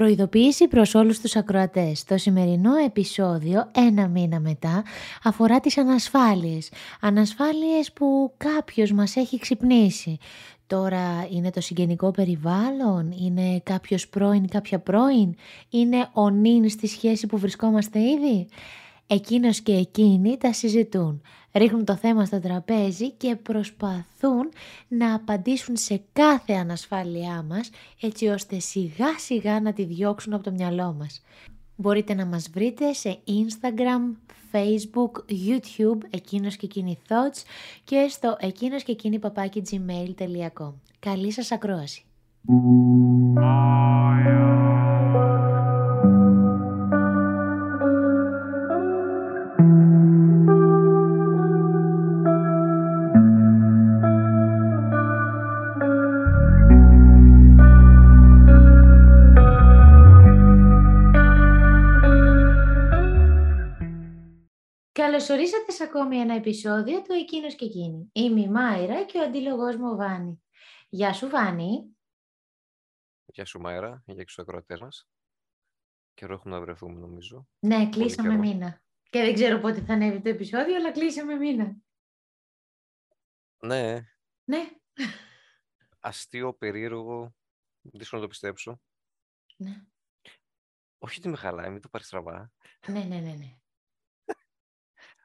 Προειδοποίηση προς όλους τους ακροατές. Το σημερινό επεισόδιο, ένα μήνα μετά, αφορά τις ανασφάλειες. Ανασφάλειες που κάποιος μας έχει ξυπνήσει. Τώρα είναι το συγγενικό περιβάλλον, είναι κάποιος πρώην, κάποια πρώην, είναι ο νυν στη σχέση που βρισκόμαστε ήδη; Εκείνος και εκείνη τα συζητούν, ρίχνουν το θέμα στο τραπέζι και προσπαθούν να απαντήσουν σε κάθε ανασφάλειά μας έτσι ώστε σιγά σιγά να τη διώξουν από το μυαλό μας. Μπορείτε να μας βρείτε σε Instagram, Facebook, YouTube, εκείνος και εκείνη thoughts και στο εκείνος και εκείνη παπάκι gmail.com. Καλή σας ακρόαση! Καλωσορίσατε σε ακόμη ένα επεισόδιο του Εκείνος και Εκείνη. Είμαι η Μάιρα και ο αντίλογός μου ο Βάνη. Γεια σου Βάνη. Γεια σου Μάιρα, για τους ακροατές μας. Καιρό έχουμε να βρεθούμε νομίζω. Ναι, κλείσαμε μήνα. Και δεν ξέρω πότε θα ανέβει το επεισόδιο, αλλά κλείσαμε μήνα. Ναι. Ναι. Αστείο, περίεργο, δύσκολο να το πιστέψω. Ναι. Όχι ότι με χαλάει, μην το πάρεις στραβά. Ναι, ναι, ναι, ναι.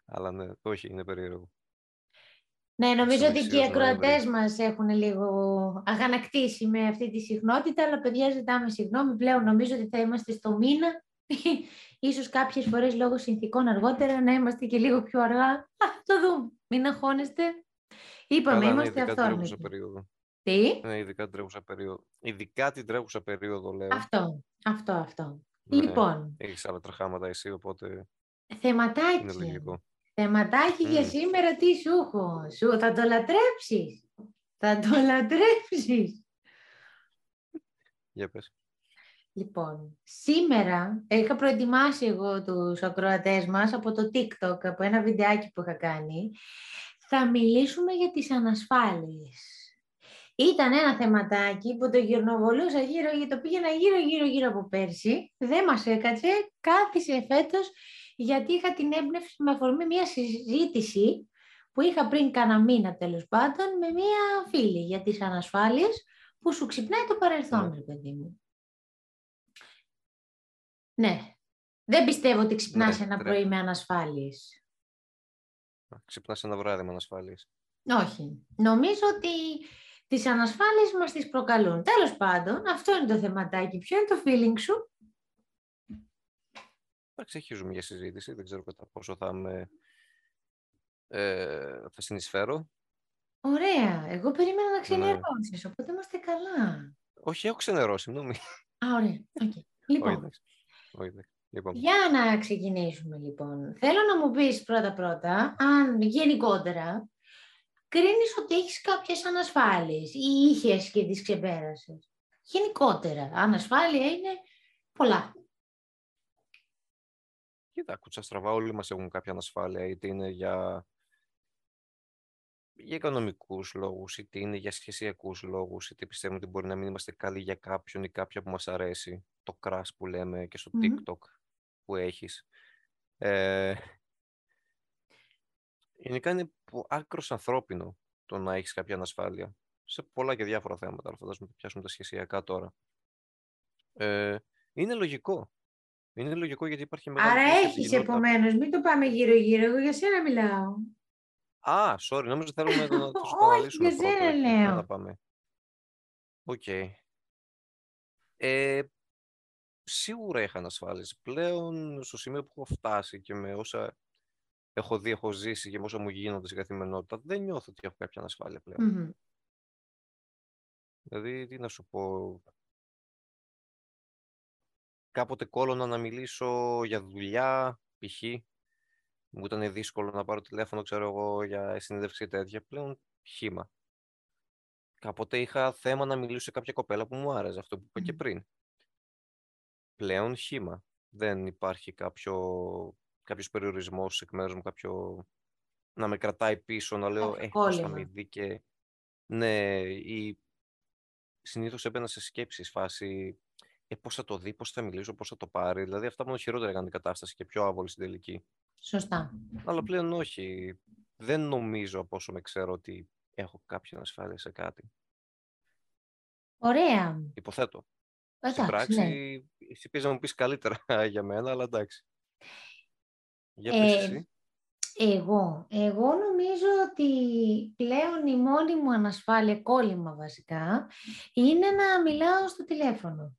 Αλλά ναι, όχι, είναι περίεργο. Ναι, νομίζω ότι και οι ακροατές μας έχουν λίγο αγανακτήσει με αυτή τη συχνότητα, αλλά παιδιά ζητάμε συγγνώμη. Πλέον νομίζω ότι θα είμαστε στο μήνα. Ίσως κάποιες φορές λόγω συνθήκων αργότερα να είμαστε και λίγο πιο αργά. Α, το δούμε. Μην αγχώνεστε. Είπαμε, Καλά, είμαστε ναι, αυθόρμητοι. Τι; Ναι, ειδικά την τρέχουσα περίοδο. Ειδικά την τρέχουσα περίοδο, λέω. Αυτό, αυτό, αυτό. Ναι, λοιπόν. Έχεις άλλα τραχάματα εσύ, οπότε Θεματάκι. Θεματάκι για σήμερα τι σου έχω; Σου θα το λατρέψεις; Θα το λατρέψεις; Για πες. Λοιπόν, σήμερα είχα προετοιμάσει εγώ τους ακροατές μας από το TikTok, από ένα βιντεάκι που είχα κάνει. Θα μιλήσουμε για τις ανασφάλειες. Ήταν ένα θεματάκι που το γυρνοβολούσα γύρω, το πήγαινα γύρω γύρω γύρω από πέρσι. Δεν μας έκατσε, κάθισε φέτος γιατί είχα την έμπνευση με αφορμή μια συζήτηση που είχα πριν κάνα μήνα τέλος πάντων με μια φίλη για τις ανασφάλειες που σου ξυπνάει το παρελθόν, ναι. παιδί μου. Ναι. Δεν πιστεύω ότι ξυπνάς ναι, ένα πρωί με ανασφάλειες. Ξυπνάς ένα βράδυ με ανασφάλειες. Όχι. Νομίζω ότι τις ανασφάλειες μας τις προκαλούν. Τέλος πάντων, αυτό είναι το θεματάκι. Ποιο είναι το feeling σου; Εντάξει, αρχίζουμε για συζήτηση. Δεν ξέρω κατά πόσο θα με... Ε, θα συνεισφέρω. Ωραία. Εγώ περίμενα να ναι. ξενερώσεις, ναι. οπότε είμαστε καλά. Όχι, έχω ξενερώσει, νομίζω. Α, ωραία. Okay. Λοιπόν, Όχι, λοιπόν. για να ξεκινήσουμε λοιπόν. Θέλω να μου πεις πρώτα-πρώτα, αν γενικότερα, κρίνεις ότι έχεις κάποιες ανασφάλειες ή είχες και τις ξεπέρασες. Γενικότερα, ανασφάλεια είναι πολλά. Κοίτα, ακούτσα στραβά, όλοι μας έχουν κάποια ανασφάλεια, είτε είναι για, για οικονομικούς λόγους, είτε είναι για σχεσιακούς λόγους, είτε πιστεύουμε ότι μπορεί να μην είμαστε καλοί για κάποιον ή κάποια που μας αρέσει, το crash που λέμε και στο TikTok που έχεις. Ε, γενικά είναι άκρως ανθρώπινο το να έχεις κάποια ανασφάλεια σε πολλά και διάφορα θέματα, αλλά φαντάζομαι ότι πιάσουμε τα σχεσιακά τώρα. Ε, είναι λογικό. Είναι λογικό γιατί υπάρχει μεγάλη. Άρα έχεις επομένως, μην το πάμε γύρω-γύρω. Εγώ για σένα μιλάω. Α, sorry, νόμιζα θέλουμε να το Όχι, για σένα λέω. Να πάμε. Οκ. Ε, σίγουρα είχα ανασφάλιση. Πλέον στο σημείο που έχω φτάσει και με όσα έχω δει, έχω ζήσει και με όσα μου γίνονται στην καθημερινότητα, δεν νιώθω ότι έχω κάποια ανασφάλεια πλέον. Δηλαδή, τι να σου πω, κάποτε κόλλωνα να μιλήσω για δουλειά, π.χ. Μου ήταν δύσκολο να πάρω τηλέφωνο, ξέρω εγώ, για συνέντευξη τέτοια. Πλέον χήμα. Κάποτε είχα θέμα να μιλήσω σε κάποια κοπέλα που μου άρεσε, αυτό που είπα και πριν. Πλέον χήμα. Δεν υπάρχει κάποιο, κάποιος περιορισμός εκ μέρους μου, κάποιο να με κρατάει πίσω, να λέω «Ε, θα με δει και...» Ναι, ή συνήθως έμπαινα σε σκέψεις, φάση ε, πώς θα το δει, πώς θα μιλήσω, πώς θα το πάρει. Δηλαδή αυτά μόνο χειρότερα έκανε την κατάσταση και πιο άβολη στην τελική. Σωστά. Αλλά πλέον όχι. Δεν νομίζω από όσο με ξέρω ότι έχω κάποια ασφάλεια σε κάτι. Ωραία. Υποθέτω. Εντάξει, Στην πράξη, ναι. εσύ πεις να μου πεις καλύτερα για μένα, αλλά εντάξει. Για Ε, πες εσύ. Εγώ, εγώ νομίζω ότι πλέον η μόνη μου ανασφάλεια, κόλλημα βασικά, είναι να μιλάω στο τηλέφωνο.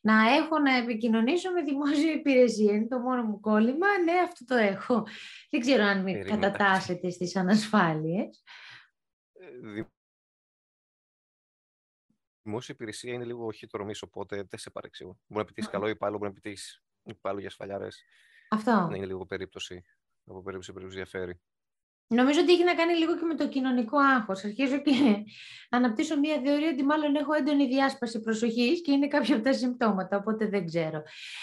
Να έχω να επικοινωνήσω με δημόσια υπηρεσία. Είναι το μόνο μου κόλλημα. Ναι, αυτό το έχω. Δεν ξέρω αν με Περίμενε. κατατάσσετε στις ανασφάλειες. Ε, δη- Δημόσια υπηρεσία είναι λίγο χιτρομής, οπότε δεν σε παρεξηγώ. Μπορεί να πετύχεις καλό υπάλληλο, μπορεί να πετύχεις υπάλληλο για ασφαλιάρες. Αυτό. Να είναι λίγο περίπτωση. Από περίπτωση σε περίπτωση διαφέρει. Νομίζω ότι έχει να κάνει λίγο και με το κοινωνικό άγχος. Αρχίζω και αναπτύσσω μια θεωρία ότι μάλλον έχω έντονη διάσπαση προσοχής και είναι κάποια από τα συμπτώματα, οπότε δεν ξέρω.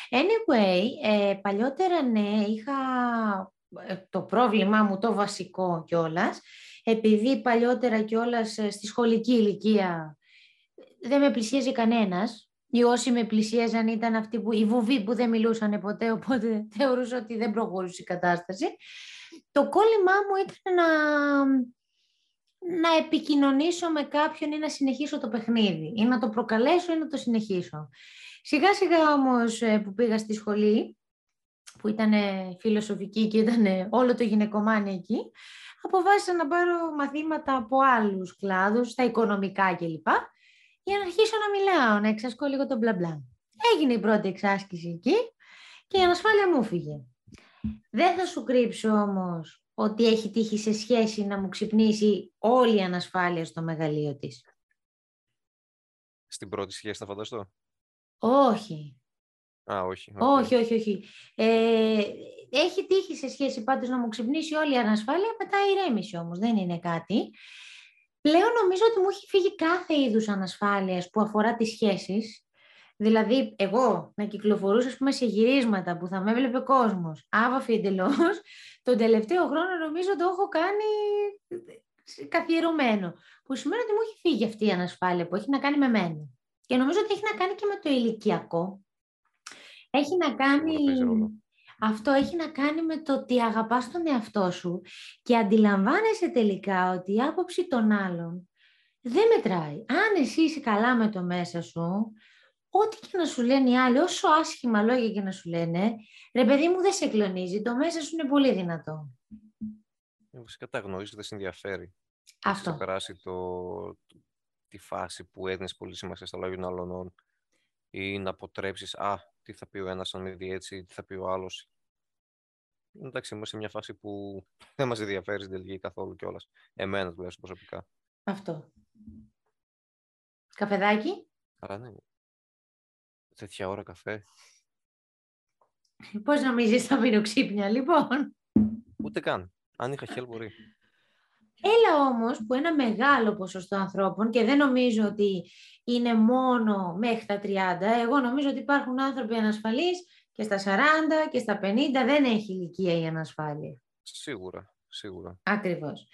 Anyway, ε, παλιότερα ναι, είχα ε, το πρόβλημά μου το βασικό κιόλας, επειδή παλιότερα κιόλας ε, στη σχολική ηλικία δεν με πλησίαζε κανένας. Οι όσοι με πλησίαζαν ήταν αυτοί που, οι βουβοί που δεν μιλούσαν ποτέ, οπότε θεωρούσα ότι δεν προχωρούσε η κατάσταση. Το κόλλημά μου ήταν να, να επικοινωνήσω με κάποιον ή να συνεχίσω το παιχνίδι. Ή να το προκαλέσω ή να το συνεχίσω. Σιγά σιγά όμως ε, που πήγα στη σχολή, που ήταν ε, φιλοσοφική και ήταν ε, όλο το γυναικομάνι εκεί, αποφάσισα να πάρω μαθήματα από άλλους κλάδους, τα οικονομικά κλπ. Για να αρχίσω να μιλάω, να εξασκώ λίγο το μπλα μπλα. Έγινε η πρώτη εξάσκηση εκεί και η ανασφάλεια μου φύγε. Δεν θα σου κρύψω όμως ότι έχει τύχει σε σχέση να μου ξυπνήσει όλη η ανασφάλεια στο μεγαλείο της. Στην πρώτη σχέση θα φανταστώ; Όχι, Α, όχι. οκ. όχι, όχι, όχι. Ε, έχει τύχει σε σχέση πάντως να μου ξυπνήσει όλη η ανασφάλεια, μετά ηρέμησε όμως, δεν είναι κάτι. Πλέον νομίζω ότι μου έχει φύγει κάθε είδους ανασφάλειας που αφορά τις σχέσεις. Δηλαδή, εγώ να κυκλοφορούσα ας πούμε, σε γυρίσματα που θα με έβλεπε κόσμος, άβαφη εντελώς, τον τελευταίο χρόνο νομίζω το έχω κάνει καθιερωμένο. Που σημαίνει ότι μου έχει φύγει αυτή η ανασφάλεια που έχει να κάνει με μένα. Και νομίζω ότι έχει να κάνει και με το ηλικιακό. Έχει να κάνει... Σίγουρα παίζει ρόλο. Αυτό έχει να κάνει με το ότι αγαπάς τον εαυτό σου και αντιλαμβάνεσαι τελικά ότι η άποψη των άλλων δεν μετράει. Αν εσύ είσαι καλά με το μέσα σου, ό,τι και να σου λένε οι άλλοι, όσο άσχημα λόγια και να σου λένε, ρε παιδί μου δεν σε κλονίζει, το μέσα σου είναι πολύ δυνατό. Ε, Βασικά τα γνωρίζει, δεν σε ενδιαφέρει. Έχεις Αυτό. ξεπεράσει το, το- τη φάση που έδινες πολύ σημασία στα λόγια των άλλων ή να αποτρέψεις «Α, τι θα πει ο ένας αν με δει έτσι, τι θα πει ο άλλος». Εντάξει, είμαστε σε μια φάση που δεν μας ενδιαφέρει στην τελική καθόλου κιόλας. Εμένα τουλάχιστον προσωπικά. Αυτό. Καφεδάκι, Αλλά ναι. Τέτοια ώρα καφέ. πώς νομίζεις θα μείνω ξύπνια λοιπόν; Ούτε καν. Αν είχα χέλ μπορεί. Έλα όμως που ένα μεγάλο ποσοστό ανθρώπων και δεν νομίζω ότι είναι μόνο μέχρι τα 30, εγώ νομίζω ότι υπάρχουν άνθρωποι ανασφαλείς και στα 40 και στα 50 δεν έχει ηλικία η ανασφάλεια. Σίγουρα, σίγουρα. Ακριβώς.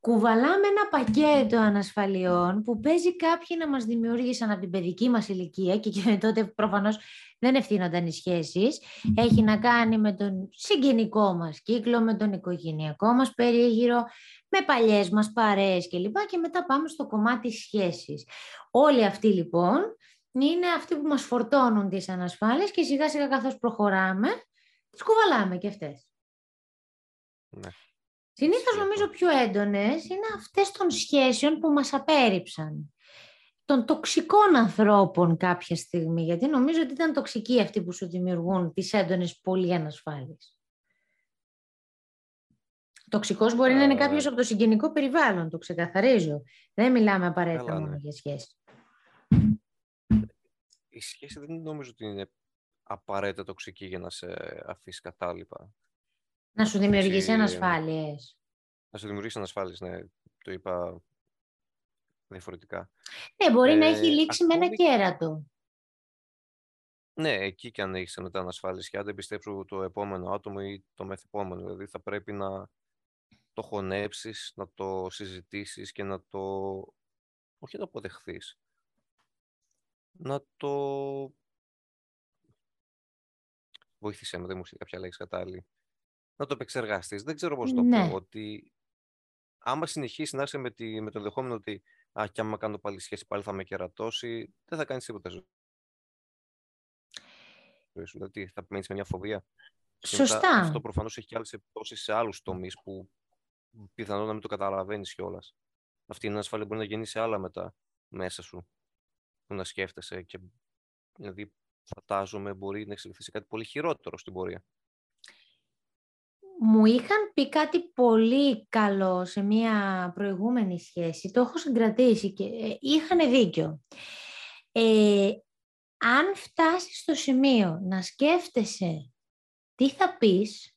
Κουβαλάμε ένα πακέτο ανασφαλιών που παίζει κάποιοι να μας δημιούργησαν από την παιδική μας ηλικία και, και τότε προφανώς δεν ευθύνονταν οι σχέσεις. Έχει να κάνει με τον συγγενικό μας κύκλο, με τον οικογενειακό μας περίγυρο, με παλιές μας παρέες κλπ. Και μετά πάμε στο κομμάτι σχέσης. Όλοι αυτοί λοιπόν είναι αυτοί που μας φορτώνουν τις ανασφάλειες και σιγά σιγά καθώς προχωράμε, τις κουβαλάμε και αυτές. Ναι. Συνήθως Ισχύει νομίζω αυτό. πιο έντονες είναι αυτές των σχέσεων που μας απέρριψαν. Των τοξικών ανθρώπων κάποια στιγμή, γιατί νομίζω ότι ήταν τοξικοί αυτοί που σου δημιουργούν τις έντονες πολύ ανασφάλειες. Τοξικός μπορεί να είναι Α, κάποιος ναι. από το συγγενικό περιβάλλον, το ξεκαθαρίζω. Δεν μιλάμε απαραίτητα Καλά, μόνο ναι. για σχέση. Η σχέση δεν νομίζω ότι είναι απαραίτητα τοξική για να σε αφήσει κατάλοιπα. Να σου δημιουργήσει Έτσι, ανασφάλειες. Να σου δημιουργήσει ανασφάλειες, ναι. Το είπα διαφορετικά. Ναι, μπορεί να Ε, έχει λήξει με ένα ακόμη- κέρατο. Ναι, εκεί και αν έχεις μετά ανασφάλειες και αν δεν πιστέψω το επόμενο άτομο ή το μεθεπόμενο. Δηλαδή θα πρέπει να το χωνέψεις, να το συζητήσεις και να το... όχι να το αποδεχθείς. να το... Βοήθησε με, δεν μου κάποια λέξη κατάλληλη. Να το επεξεργαστείς. Δεν ξέρω πώς το Ναι. πω. Ότι άμα συνεχίσει να είσαι με, τη, με το ενδεχόμενο ότι α, και άμα κάνω πάλι σχέση πάλι θα με κερατώσει, δεν θα κάνεις τίποτα στη ζωή σου. Δηλαδή θα μένεις με μια φοβία. Και μετά Σωστά. Αυτό προφανώς έχει και άλλες επιπτώσεις σε άλλους τομείς που πιθανόν να μην το καταλαβαίνεις κιόλας. Αυτή η ασφάλεια μπορεί να γίνει σε άλλα μετά μέσα σου που να σκέφτεσαι και δηλαδή φαντάζομαι μπορεί να εξελιχθεί σε κάτι πολύ χειρότερο στην πορεία. Μου είχαν πει κάτι πολύ καλό σε μία προηγούμενη σχέση. Το έχω συγκρατήσει και ε, είχαν δίκιο. Ε, αν φτάσεις στο σημείο να σκέφτεσαι τι θα πεις,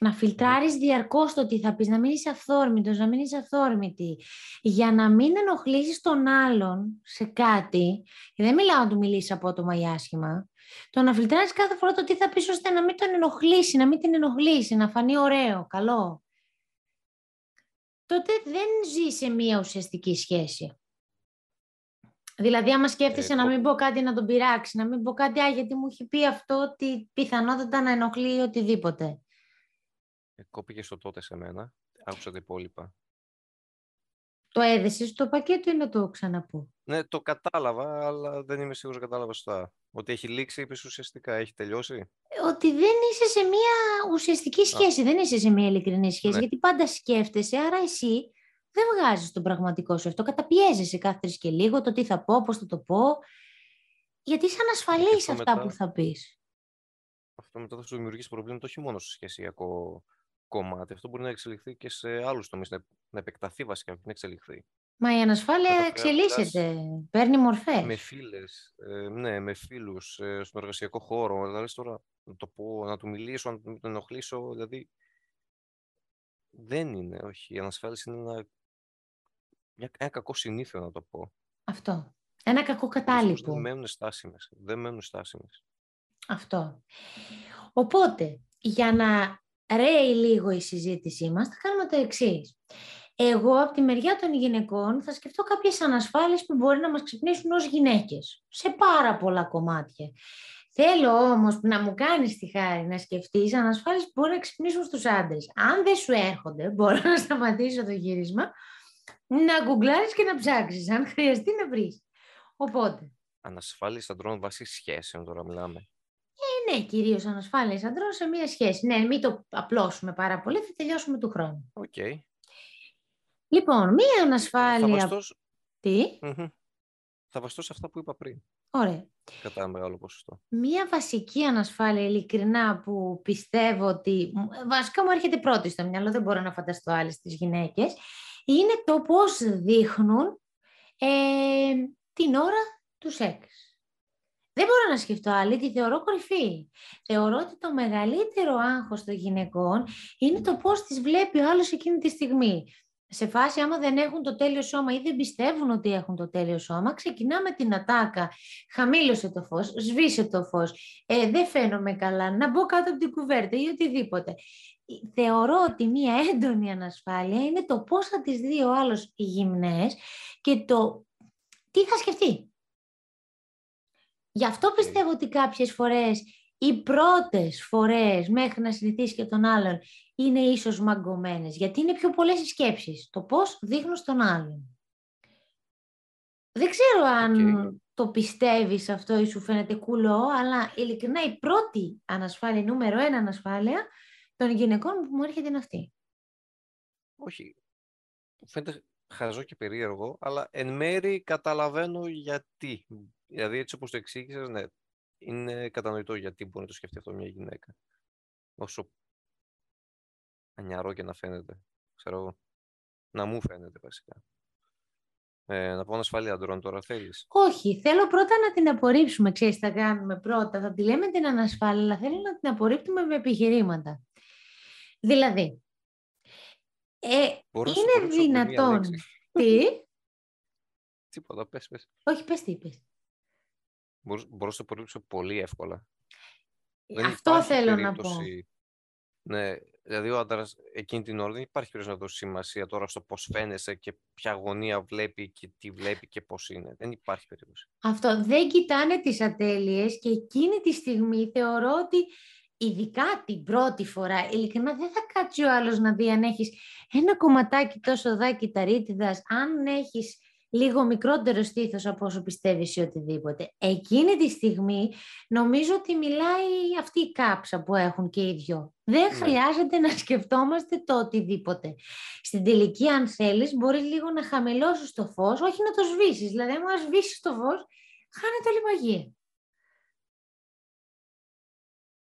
να φιλτράρεις διαρκώς το τι θα πεις, να μην είσαι αυθόρμητος, να μην είσαι αυθόρμητη, για να μην ενοχλήσεις τον άλλον σε κάτι, και δεν μιλάω να του μιλήσεις απότομα ή άσχημα, το να φιλτράρεις κάθε φορά το τι θα πεις ώστε να μην τον ενοχλήσει, να μην την ενοχλήσει, να φανεί ωραίο, καλό. Τότε δεν ζει σε μία ουσιαστική σχέση. Δηλαδή, άμα σκέφτεσαι Ε, να κο- μην πω κάτι να τον πειράξει, να μην πω κάτι, α, γιατί μου έχει πει αυτό ότι πιθανότατα να ενοχλεί οτιδήποτε. Ε, Κόπηκε στο τότε σε μένα. Άκουσα τα υπόλοιπα. Το έδεσες στο πακέτο ή να το ξαναπώ; Ναι, το κατάλαβα, αλλά δεν είμαι σίγουρος ότι κατάλαβα σωστά. Ότι έχει λήξει, είπες ουσιαστικά, έχει τελειώσει; Ότι δεν είσαι σε μία ουσιαστική σχέση, δεν είσαι σε μία ειλικρινή σχέση, Ναι. γιατί πάντα σκέφτεσαι, άρα εσύ δεν βγάζεις τον πραγματικό σου αυτό, καταπιέζεσαι κάθε τρεις και λίγο το τι θα πω, πώς θα το πω, γιατί είσαι ανασφαλής αυτό αυτά μετά- που θα πεις. Αυτό μετά θα σου δημιουργήσει προβλήματα όχι μόνο στο σχεσιακό κομμάτι. Αυτό μπορεί να εξελιχθεί και σε άλλους τομείς, να, να επεκταθεί βασικά, όχι να εξελιχθεί. Μα η ανασφάλεια Μετά εξελίσσεται, παίρνει μορφές. Με φίλες, ε, ναι, με φίλους, ε, στον εργασιακό χώρο. Δηλαδή τώρα να το πω, να του μιλήσω, να τον ενοχλήσω, δηλαδή. Δεν είναι, όχι. Η ανασφάλιση είναι ένα, μια, ένα κακό συνήθειο, να το πω. Αυτό. Ένα κακό Δυστυχώς κατάλοιπο. Δεν μένουν στάσιμες. Δεν μένουν στάσιμες. Αυτό. Οπότε, για να ρέει λίγο η συζήτησή μας, θα κάνουμε το εξής. Εγώ, από τη μεριά των γυναικών, θα σκεφτώ κάποιες ανασφάλειες που μπορεί να μας ξυπνήσουν ως γυναίκες, σε πάρα πολλά κομμάτια. Θέλω όμως να μου κάνεις τη χάρη να σκεφτείς ανασφάλειες που μπορεί να ξυπνήσουν στους άντρες. Αν δεν σου έρχονται, μπορώ να σταματήσω το γύρισμα, να γκουγκλάρεις και να ψάξεις, αν χρειαστεί να βρεις. Οπότε, Ανασφάλειες αντρών βάσει σχέσεων τώρα μιλάμε. Ε, ναι, κυρίως ανασφάλειες αντρών σε μία σχέση. Ναι, μην το απλώσουμε πάρα πολύ, θα τελειώσουμε του χρόνου. Οκ. Λοιπόν, μία Θα ανασφάλεια... βασιστώ, σ- Τι; Μμμ. θα βασιστώ σε αυτά που είπα πριν. Ωραία. Κατά ένα μεγάλο ποσοστό. Μία βασική ανασφάλεια, ειλικρινά, που πιστεύω ότι... Βασικά μου έρχεται πρώτη στο μυαλό, δεν μπορώ να φανταστώ άλλες στις γυναίκες, είναι το πώς δείχνουν ε, την ώρα του σεξ. Δεν μπορώ να σκεφτώ άλλη, τη θεωρώ κορυφή. Θεωρώ ότι το μεγαλύτερο άγχος των γυναικών είναι το πώς τις βλέπει ο άλλος εκείνη τη στιγμή. Σε φάση, άμα δεν έχουν το τέλειο σώμα ή δεν πιστεύουν ότι έχουν το τέλειο σώμα, ξεκινάμε την ατάκα. Χαμήλωσε το φως, σβήσε το φως, ε, δεν φαίνομαι καλά, να μπω κάτω από την κουβέρτα ή οτιδήποτε. Θεωρώ ότι μία έντονη ανασφάλεια είναι το πώς θα τις δει ο άλλος οι γυμνές και το τι θα σκεφτεί. Γι' αυτό πιστεύω ότι κάποιες φορές οι πρώτες φορές μέχρι να συνηθίσει και τον άλλον είναι ίσως μαγκωμένες, γιατί είναι πιο πολλές οι σκέψεις, το πώς δείχνω στον άλλον. Δεν ξέρω αν Οκ. το πιστεύεις αυτό ή σου φαίνεται κουλό, αλλά ειλικρινά η πρώτη ανασφάλεια, η νούμερο ένα ανασφάλεια των γυναικών που μου έρχεται είναι αυτή. Όχι. Μου Φαίνεται χαζό και περίεργο, αλλά εν μέρη καταλαβαίνω γιατί. Δηλαδή, έτσι όπως το εξήγησες, ναι, είναι κατανοητό γιατί μπορεί να το σκεφτεί αυτό μια γυναίκα. Όσο ανιαρό και να φαίνεται, ξέρω εγώ. Να μου φαίνεται βασικά. Ε, να πω ανασφάλεια αντρών τώρα θέλεις; Όχι, θέλω πρώτα να την απορρίψουμε. Ξέρεις, τι θα κάνουμε πρώτα. Θα τη λέμε την ανασφάλεια, αλλά θέλω να την απορρίπτουμε με επιχειρήματα. Δηλαδή, ε, Μπορώ να σου είναι απορρίψω με μία δυνατόν. λέξη. Τι; Τίποτα, πες, πες. Όχι, πες τι είπες. Μπορώ, μπορώ να το απορρίψω πολύ εύκολα. Δεν Αυτό υπάρχει θέλω να πω. περίπτωση- Ναι, Δηλαδή, ο άντρας εκείνη την ώρα δεν υπάρχει περίπτωση να δώσει σημασία τώρα στο πώς φαίνεσαι και ποια γωνία βλέπει και τι βλέπει και πώς είναι. Δεν υπάρχει περίπτωση. Αυτό. Δεν κοιτάνε τις ατέλειες και εκείνη τη στιγμή θεωρώ ότι ειδικά την πρώτη φορά, ειλικρινά δεν θα κάτσει ο άλλος να δει αν έχεις ένα κομματάκι τόσο δάκι ταρίτιδας, αν έχεις λίγο μικρότερο στήθος από όσο πιστεύεις ή οτιδήποτε. Εκείνη τη στιγμή νομίζω ότι μιλάει αυτή η κάψα που έχουν και οι δυο. Δεν ναι. χρειάζεται να σκεφτόμαστε το οτιδήποτε. Στην τελική αν θέλεις μπορείς λίγο να χαμηλώσεις το φως, όχι να το σβήσεις. Δηλαδή αν σβήσεις το φως χάνεται όλη η μαγεία.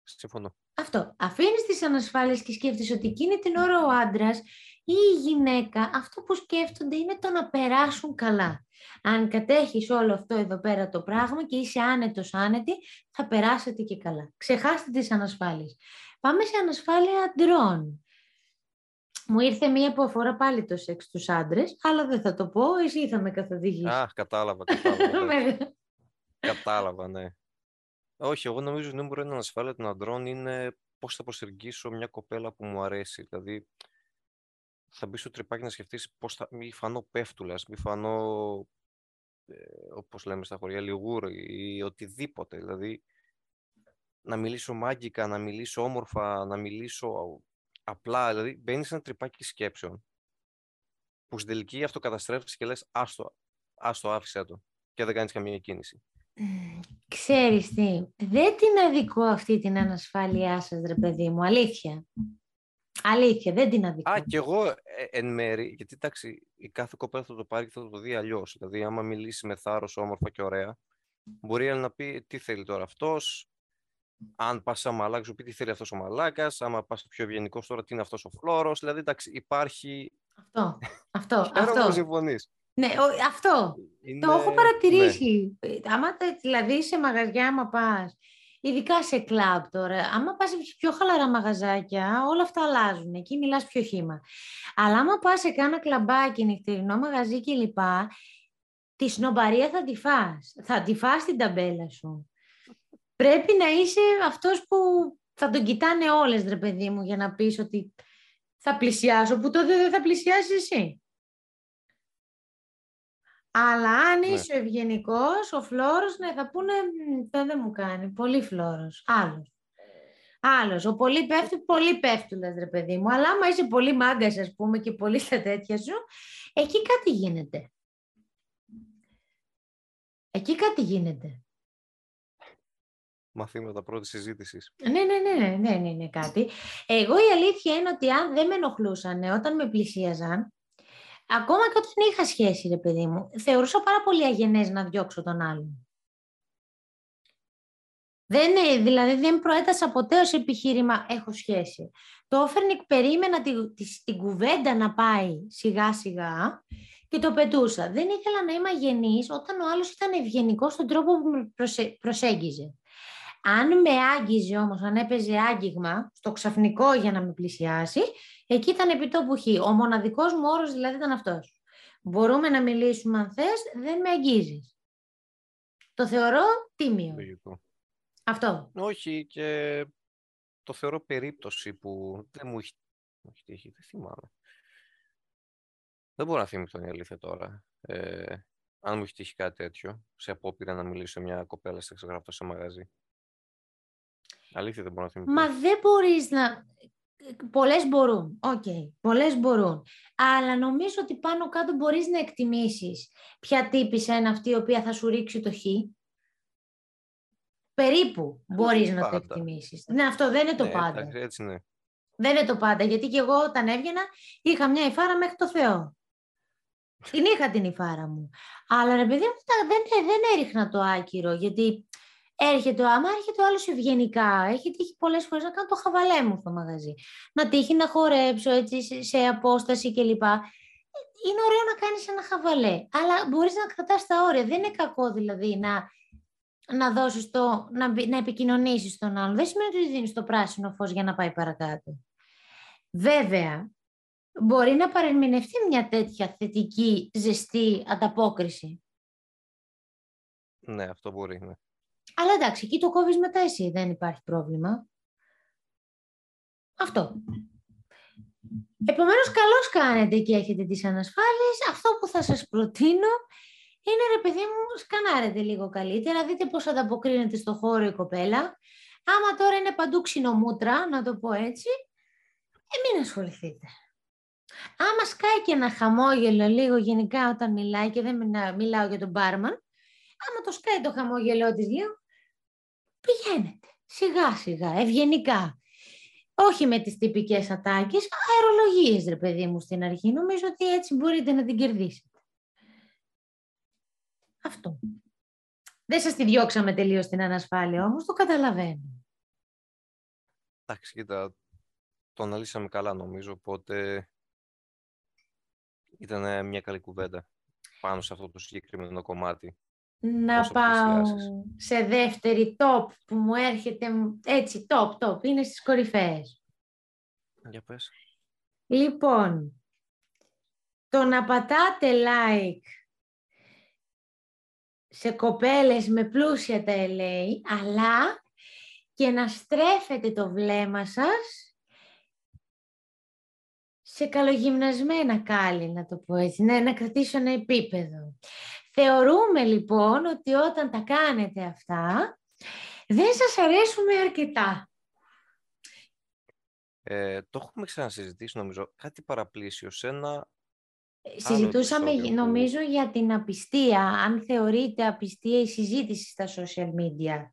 Συμφωνώ. Αυτό. Αφήνεις τις ανασφάλειες και σκέφτεσαι ότι εκείνη την ώρα ο άντρας ή η γυναίκα αυτό που σκέφτονται είναι το να περάσουν καλά. Αν κατέχεις όλο αυτό εδώ πέρα το πράγμα και είσαι άνετος άνετη, θα περάσετε και καλά. Ξεχάστε τις ανασφάλειες. Πάμε σε ανασφάλεια αντρών. Μου ήρθε μία που αφορά πάλι το σεξ στους άντρες, αλλά δεν θα το πω, εσύ θα με καθοδηγήσεις. Αχ, κατάλαβα, κατάλαβα. κατάλαβα, ναι. Όχι, εγώ νομίζω ότι νούμερο ένα ανασφάλεια των αντρών είναι πώς θα προσεγγίσω μια κοπέλα που μου αρέσει. Δηλαδή, θα μπεις στο τρυπάκι να σκεφτείς πώς θα μη φανώ πέφτουλας, μη φανώ, ε, όπως λέμε στα χωριά, λιγούρι ή οτιδήποτε. Δηλαδή, να μιλήσω μάγικα, να μιλήσω όμορφα, να μιλήσω απλά. Δηλαδή, μπαίνεις σε ένα τρυπάκι σκέψεων που στην τελική αυτοκαταστρέφεις και λες άστο, άστο άφησέ το και δεν κάνεις καμία κίνηση. Ξέρεις τι, δεν την αδικώ αυτή την ανασφάλειά σας, ρε παιδί μου, αλήθεια. Αλήθεια, δεν την αδικώ. Α, και εγώ ε, εν μέρη, γιατί εντάξει, η κάθε κοπέλα θα το πάρει και θα το δει αλλιώς. Δηλαδή, άμα μιλήσει με θάρρος, όμορφα και ωραία, μπορεί να πει τι θέλει τώρα αυτός; Αν πας σαν μαλάκα, σου πει τι θέλει αυτός ο μαλάκας; Άμα πας πιο ευγενικός τώρα, τι είναι αυτός ο φλόρος; Δηλαδή, εντάξει, υπάρχει. Αυτό. Αυτό. αυτό. συμφωνείς. Ναι, αυτό. Το έχω παρατηρήσει. Ναι. Άμα, δηλαδή, σε μαγαζιά, άμα πας Ειδικά σε κλαμπ τώρα. Άμα πας σε πιο χαλαρά μαγαζάκια, όλα αυτά αλλάζουν. Εκεί μιλάς πιο χήμα. Αλλά άμα πας σε κάνα κλαμπάκι, νυχτερινό μαγαζί κλπ, τη σνομπαρία θα τη φας. Θα τη φας την ταμπέλα σου. Πρέπει να είσαι αυτός που θα τον κοιτάνε όλες, ρε παιδί μου, για να πεις ότι θα πλησιάσω, που τότε δεν θα πλησιάσεις εσύ. Αλλά αν ναι. είσαι ευγενικός, ο φλόρος, ναι, θα πούνε, δεν, δεν μου κάνει, πολύ φλόρος, άλλος. Άλλος, ο πολύ πέφτει, πολύ πέφτουλας, ρε παιδί μου. Αλλά άμα είσαι πολύ μάγκας, ας πούμε, και πολύ στα τέτοια σου, εκεί κάτι γίνεται. Εκεί κάτι γίνεται. Μαθήματα πρώτης συζήτησης. Ναι, ναι, ναι, ναι, ναι, ναι, ναι, κάτι. Εγώ η αλήθεια είναι ότι αν δεν με ενοχλούσαν όταν με πλησίαζαν, Ακόμα και όταν είχα σχέση, ρε παιδί μου, θεωρούσα πάρα πολύ αγενές να διώξω τον άλλον. Δεν, δηλαδή δεν προέτασα ποτέ ως επιχείρημα έχω σχέση. Το Όφερνικ περίμενα την, την κουβέντα να πάει σιγά σιγά και το πετούσα. Δεν ήθελα να είμαι αγενής όταν ο άλλος ήταν ευγενικός στον τρόπο που με προσέγγιζε. Αν με άγγιζε όμως, αν έπαιζε άγγιγμα στο ξαφνικό για να με πλησιάσει, εκεί ήταν επί τόπου χ. Ο μοναδικός μου όρος δηλαδή ήταν αυτός. Μπορούμε να μιλήσουμε αν θες, δεν με αγγίζεις. Το θεωρώ τίμιο. Αυτό. Όχι και το θεωρώ περίπτωση που δεν μου έχει, όχι τύχει, δεν θυμάμαι. Δεν μπορώ να θυμηθώ η αλήθεια τώρα. Ε, αν μου έχει τύχει κάτι τέτοιο, σε απόπειρα να μιλήσω μια κοπέλα σε εξεγραφτό σε μαγαζί. Αλήθεια δεν μπορώ να θυμηθώ. Μα δεν μπορείς να... Πολλές μπορούν, OK, okay. πολλές μπορούν. Αλλά νομίζω ότι πάνω κάτω μπορείς να εκτιμήσεις ποια τύπισσα είναι αυτή η οποία θα σου ρίξει το χ. Περίπου μπορείς να το εκτιμήσεις. Ναι, αυτό δεν είναι το ναι, πάντα. Έτσι, ναι. Δεν είναι το πάντα, γιατί και εγώ όταν έβγαινα είχα μια υφάρα μέχρι το Θεό. Την είχα την υφάρα μου. Αλλά ρε παιδί μου δεν, δεν έριχνα το άκυρο, γιατί Έρχεται, άμα έρχεται ο άλλος ευγενικά, έχει τύχει πολλές φορές να κάνω το χαβαλέ μου στο μαγαζί. Να τύχει να χορέψω έτσι σε απόσταση κλπ. Είναι ωραίο να κάνεις ένα χαβαλέ, αλλά μπορείς να κρατάς τα όρια. Δεν είναι κακό δηλαδή να, να δώσεις το, να, να επικοινωνήσεις τον άλλον. Δεν σημαίνει ότι δίνεις το πράσινο φως για να πάει παρακάτω. Βέβαια, μπορεί να παρεμεινευτεί μια τέτοια θετική, ζεστή ανταπόκριση. Ναι, αυτό μπορεί, ναι. Αλλά εντάξει, εκεί το κόβεις μετά εσύ, δεν υπάρχει πρόβλημα. Αυτό. Επομένως, καλώς κάνετε και έχετε τις ανασφάλειες. Αυτό που θα σας προτείνω είναι, ρε παιδί μου, σκανάρετε λίγο καλύτερα, δείτε πώς ανταποκρίνεται στο χώρο η κοπέλα. Άμα τώρα είναι παντού ξινομούτρα, να το πω έτσι, ε, μην ασχοληθείτε. Άμα σκάει και ένα χαμόγελο λίγο γενικά όταν μιλάει και δεν μιλάω για τον μπάρμαν, άμα το σκάει το χαμόγελό της λίγο, πηγαίνετε σιγά σιγά, ευγενικά. Όχι με τις τυπικές ατάκες, αερολογίες ρε παιδί μου στην αρχή. Νομίζω ότι έτσι μπορείτε να την κερδίσετε. Αυτό. Δεν σας τη διώξαμε τελείως την ανασφάλεια όμως, το καταλαβαίνω. Εντάξει, κοίτα, το αναλύσαμε καλά νομίζω, οπότε ήταν μια καλή κουβέντα πάνω σε αυτό το συγκεκριμένο κομμάτι. Να πάω σε δεύτερη top που μου έρχεται έτσι, top, top, είναι στις κορυφαίες. Για πες. Λοιπόν, το να πατάτε like σε κοπέλες με πλούσια τα LA, αλλά και να στρέφετε το βλέμμα σας σε καλογυμνασμένα κάλλη, να το πω έτσι, ναι, να κρατήσω ένα επίπεδο. Θεωρούμε λοιπόν ότι όταν τα κάνετε αυτά, δεν σας αρέσουμε αρκετά. Ε, το έχουμε ξανασυζητήσει νομίζω, κάτι παραπλήσιο σε ένα... Ε, συζητούσαμε νομίζω για την απιστία, αν θεωρείται απιστία η συζήτηση στα social media.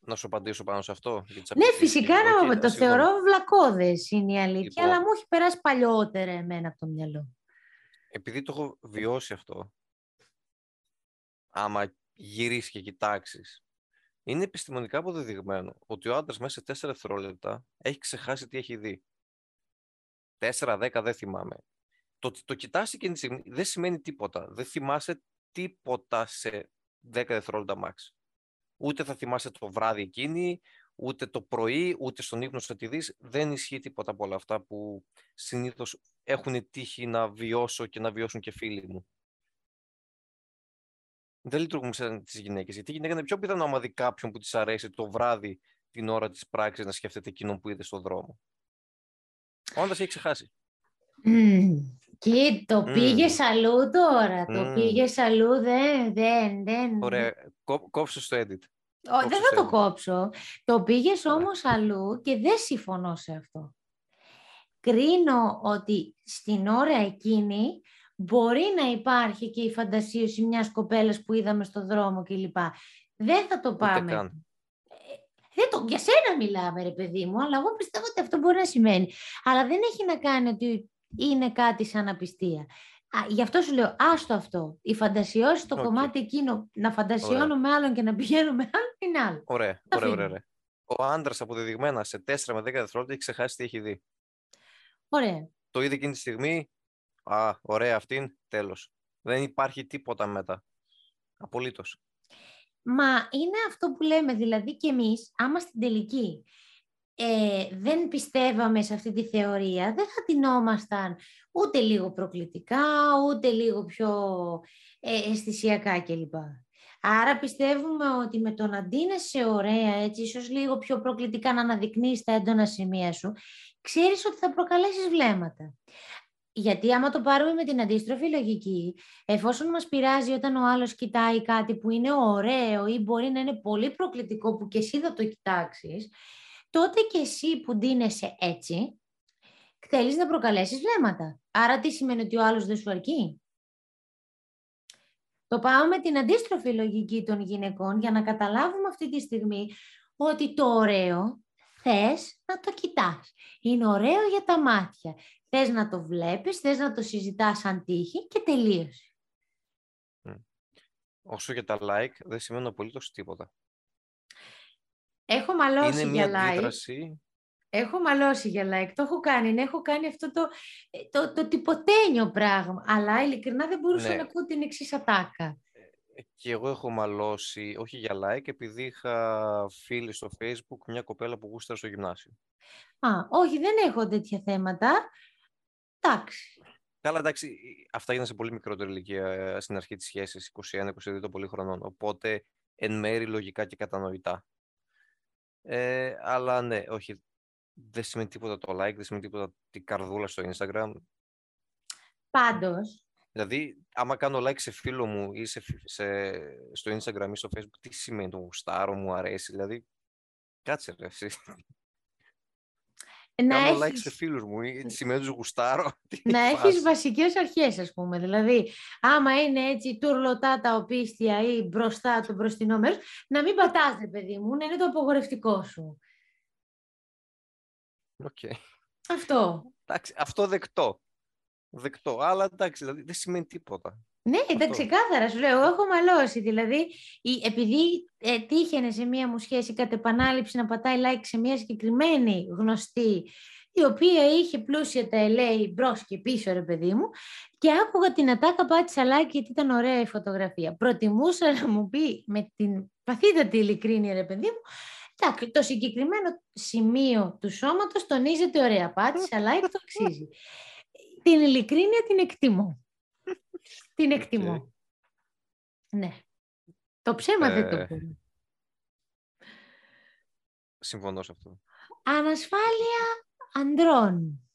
Να σου απαντήσω πάνω σε αυτό. ναι, φυσικά να το θεωρώ βλακώδες είναι η αλήθεια, λοιπόν. αλλά μου έχει περάσει παλιότερα εμένα από το μυαλό επειδή το έχω βιώσει αυτό, άμα γυρίσεις και κοιτάξεις, είναι επιστημονικά αποδεδειγμένο ότι ο άντρας μέσα σε τέσσερα δευτερόλεπτα έχει ξεχάσει τι έχει δει. Τέσσερα, δέκα, δεν θυμάμαι. Το ότι το κοιτάσει εκείνη τη στιγμή δεν σημαίνει τίποτα. Δεν θυμάσαι τίποτα σε 10 δευτερόλεπτα max. Ούτε θα θυμάσαι το βράδυ εκείνη, ούτε το πρωί, ούτε στον ύπνο σου τη δεις. Δεν ισχύει τίποτα από όλα αυτά που συνήθως έχουν τύχει να βιώσω και να βιώσουν και φίλοι μου. Δεν λειτουργούν σαν τις γυναίκες. Γιατί η γυναίκα είναι πιο πιθανό άμα δει κάποιον που της αρέσει το βράδυ την ώρα της πράξης να σκέφτεται εκείνον που είδε στον δρόμο. Ο άντρα έχει ξεχάσει. Και το mm. πήγες αλλού τώρα. Το πήγες αλλού, δεν, δεν, δεν. Ωραία. κόψες το edit. Δεν θα το κόψω. Το πήγες όμως αλλού και δεν συμφωνώ σε αυτό κρίνω ότι στην ώρα εκείνη μπορεί να υπάρχει και η φαντασίωση μιας κοπέλας που είδαμε στο δρόμο κλπ. Δεν θα το πάμε. Ε, δεν το, για σένα μιλάμε ρε παιδί μου, αλλά εγώ πιστεύω ότι αυτό μπορεί να σημαίνει. Αλλά δεν έχει να κάνει ότι είναι κάτι σαν απιστία. Α, γι' αυτό σου λέω, άστο αυτό. Η φαντασιώση, το κομμάτι εκείνο, να φαντασιώνω με άλλον και να πηγαίνω με άλλον, είναι άλλο. Ωραία, ωραία, ωραία, Ο άντρας αποδεδειγμένα σε 4 με 10 δευτερόλεπτα έχει ξεχάσει τι έχει δει. Ωραία. Το είδε εκείνη τη στιγμή. Α, ωραία αυτήν, τέλος. Δεν υπάρχει τίποτα μετά. Απολύτως. Μα είναι αυτό που λέμε, δηλαδή και εμείς, άμα στην τελική ε, δεν πιστεύαμε σε αυτή τη θεωρία, δεν θα τεινόμασταν ούτε λίγο προκλητικά, ούτε λίγο πιο ε, αισθησιακά κλπ. Άρα πιστεύουμε ότι με το να ντύνεσαι ωραία, έτσι, ίσως λίγο πιο προκλητικά να αναδεικνύεις τα έντονα σημεία σου, ξέρεις ότι θα προκαλέσεις βλέμματα. Γιατί άμα το πάρουμε με την αντίστροφη λογική, εφόσον μας πειράζει όταν ο άλλος κοιτάει κάτι που είναι ωραίο ή μπορεί να είναι πολύ προκλητικό που και εσύ θα το κοιτάξεις, τότε και εσύ που ντύνεσαι έτσι, θέλεις να προκαλέσεις βλέμματα. Άρα τι σημαίνει ότι ο άλλος δεν σου αρκεί; Το πάω με την αντίστροφη λογική των γυναικών για να καταλάβουμε αυτή τη στιγμή ότι το ωραίο θες να το κοιτάς. Είναι ωραίο για τα μάτια. Θες να το βλέπεις, θες να το συζητάς σαν τύχη και τελείωσε. Όσο για τα like, δεν σημαίνει απολύτως τίποτα. Έχω μαλώσει για like. Έχω μαλώσει για like. Το έχω κάνει. Ναι, έχω κάνει αυτό το, ε, το, το τυποτένιο πράγμα. Αλλά ειλικρινά δεν μπορούσα ναι. να ακούω την εξής ατάκα. Και εγώ έχω μαλώσει, όχι για like, επειδή είχα φίλη στο facebook μια κοπέλα που γούσταρα στο γυμνάσιο. Α, όχι, δεν έχω τέτοια θέματα. Εντάξει. Καλά, εντάξει, αυτά έγιναν σε πολύ μικρότερη ηλικία ε, στην αρχή της σχέσης, 21-22 πολύ χρονών. Οπότε, εν μέρη λογικά και κατανοητά. Ε, αλλά ναι, όχι, δεν σημαίνει τίποτα το like, δεν σημαίνει τίποτα την καρδούλα στο Instagram. Πάντως, Δηλαδή, άμα κάνω like σε φίλο μου ή σε, σε, στο Instagram ή στο Facebook, τι σημαίνει το γουστάρω, μου αρέσει. Δηλαδή, κάτσε ρε, εσύ. Να κάνω like έχεις, σε φίλους μου ή τι σημαίνει τους γουστάρω. τι να φάση. έχεις βασικές αρχές, ας πούμε. Δηλαδή, άμα είναι έτσι τουρλωτά τα οπίστια ή μπροστά το μπροστινό μέρος, να μην πατάς, ρε παιδί μου, να είναι το απογορευτικό σου. Οκ. Αυτό. Εντάξει, αυτό δεκτό. Δεκτό. Αλλά εντάξει, δηλαδή, δεν σημαίνει τίποτα. Ναι, ήταν Αυτό. ξεκάθαρα, σου λέω, έχω μαλώσει. Δηλαδή, η- επειδή ε, τύχαινε σε μία μου σχέση κατ' επανάληψη να πατάει like σε μία συγκεκριμένη γνωστή, η οποία είχε πλούσια τα ελέη μπρος και πίσω, ρε παιδί μου, και άκουγα την ατάκα πάτησα like γιατί ήταν ωραία η φωτογραφία. Προτιμούσα να μου πει με την βαθύτατη ειλικρίνεια, ρε παιδί μου, «Εντάξει, το συγκεκριμένο σημείο του σώματος τονίζεται ωραία. Πάτησα like, το αξίζει. Την ειλικρίνεια την εκτιμώ. Την εκτιμώ. Οκ. Ναι. Το ψέμα δεν το Ε. πούμε. Συμφωνώ σε αυτό. Ανασφάλεια ανδρών.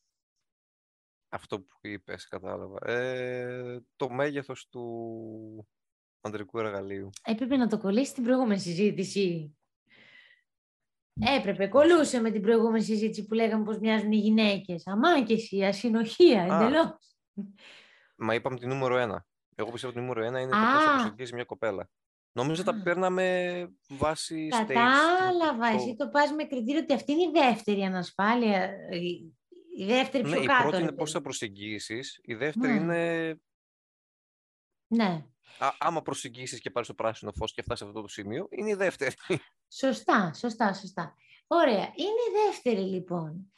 Αυτό που είπες, κατάλαβα. Ε, το μέγεθος του ανδρικού εργαλείου. Έπρεπε να το κολλήσει την προηγούμενη συζήτηση. Έπρεπε, κολούσε με την προηγούμενη συζήτηση που λέγαμε πως μοιάζουν οι γυναίκες. Αμάκεση, ασυνοχία, Α. εντελώς. Μα είπαμε τη νούμερο ένα. Εγώ πιστεύω ότι νούμερο ένα είναι το Α. πώς θα προσεγγίσει μια κοπέλα. Νόμιζα τα Α. παίρναμε βάσει stage. Κατάλαβα, το- εσύ το πας με κριτήριο ότι αυτή είναι η δεύτερη ανασφάλεια, η- η δεύτερη Ναι, πιο η κάτω. πρώτη ρε είναι παιδί. πώς θα προσεγγίσεις. Η δεύτερη Ναι. είναι Ναι, α, άμα προσεγγίσεις και πάρεις το πράσινο φως και φτάσεις σε αυτό το σημείο, είναι η δεύτερη. Σωστά, σωστά, σωστά. Ωραία. Είναι η δεύτερη λοιπόν.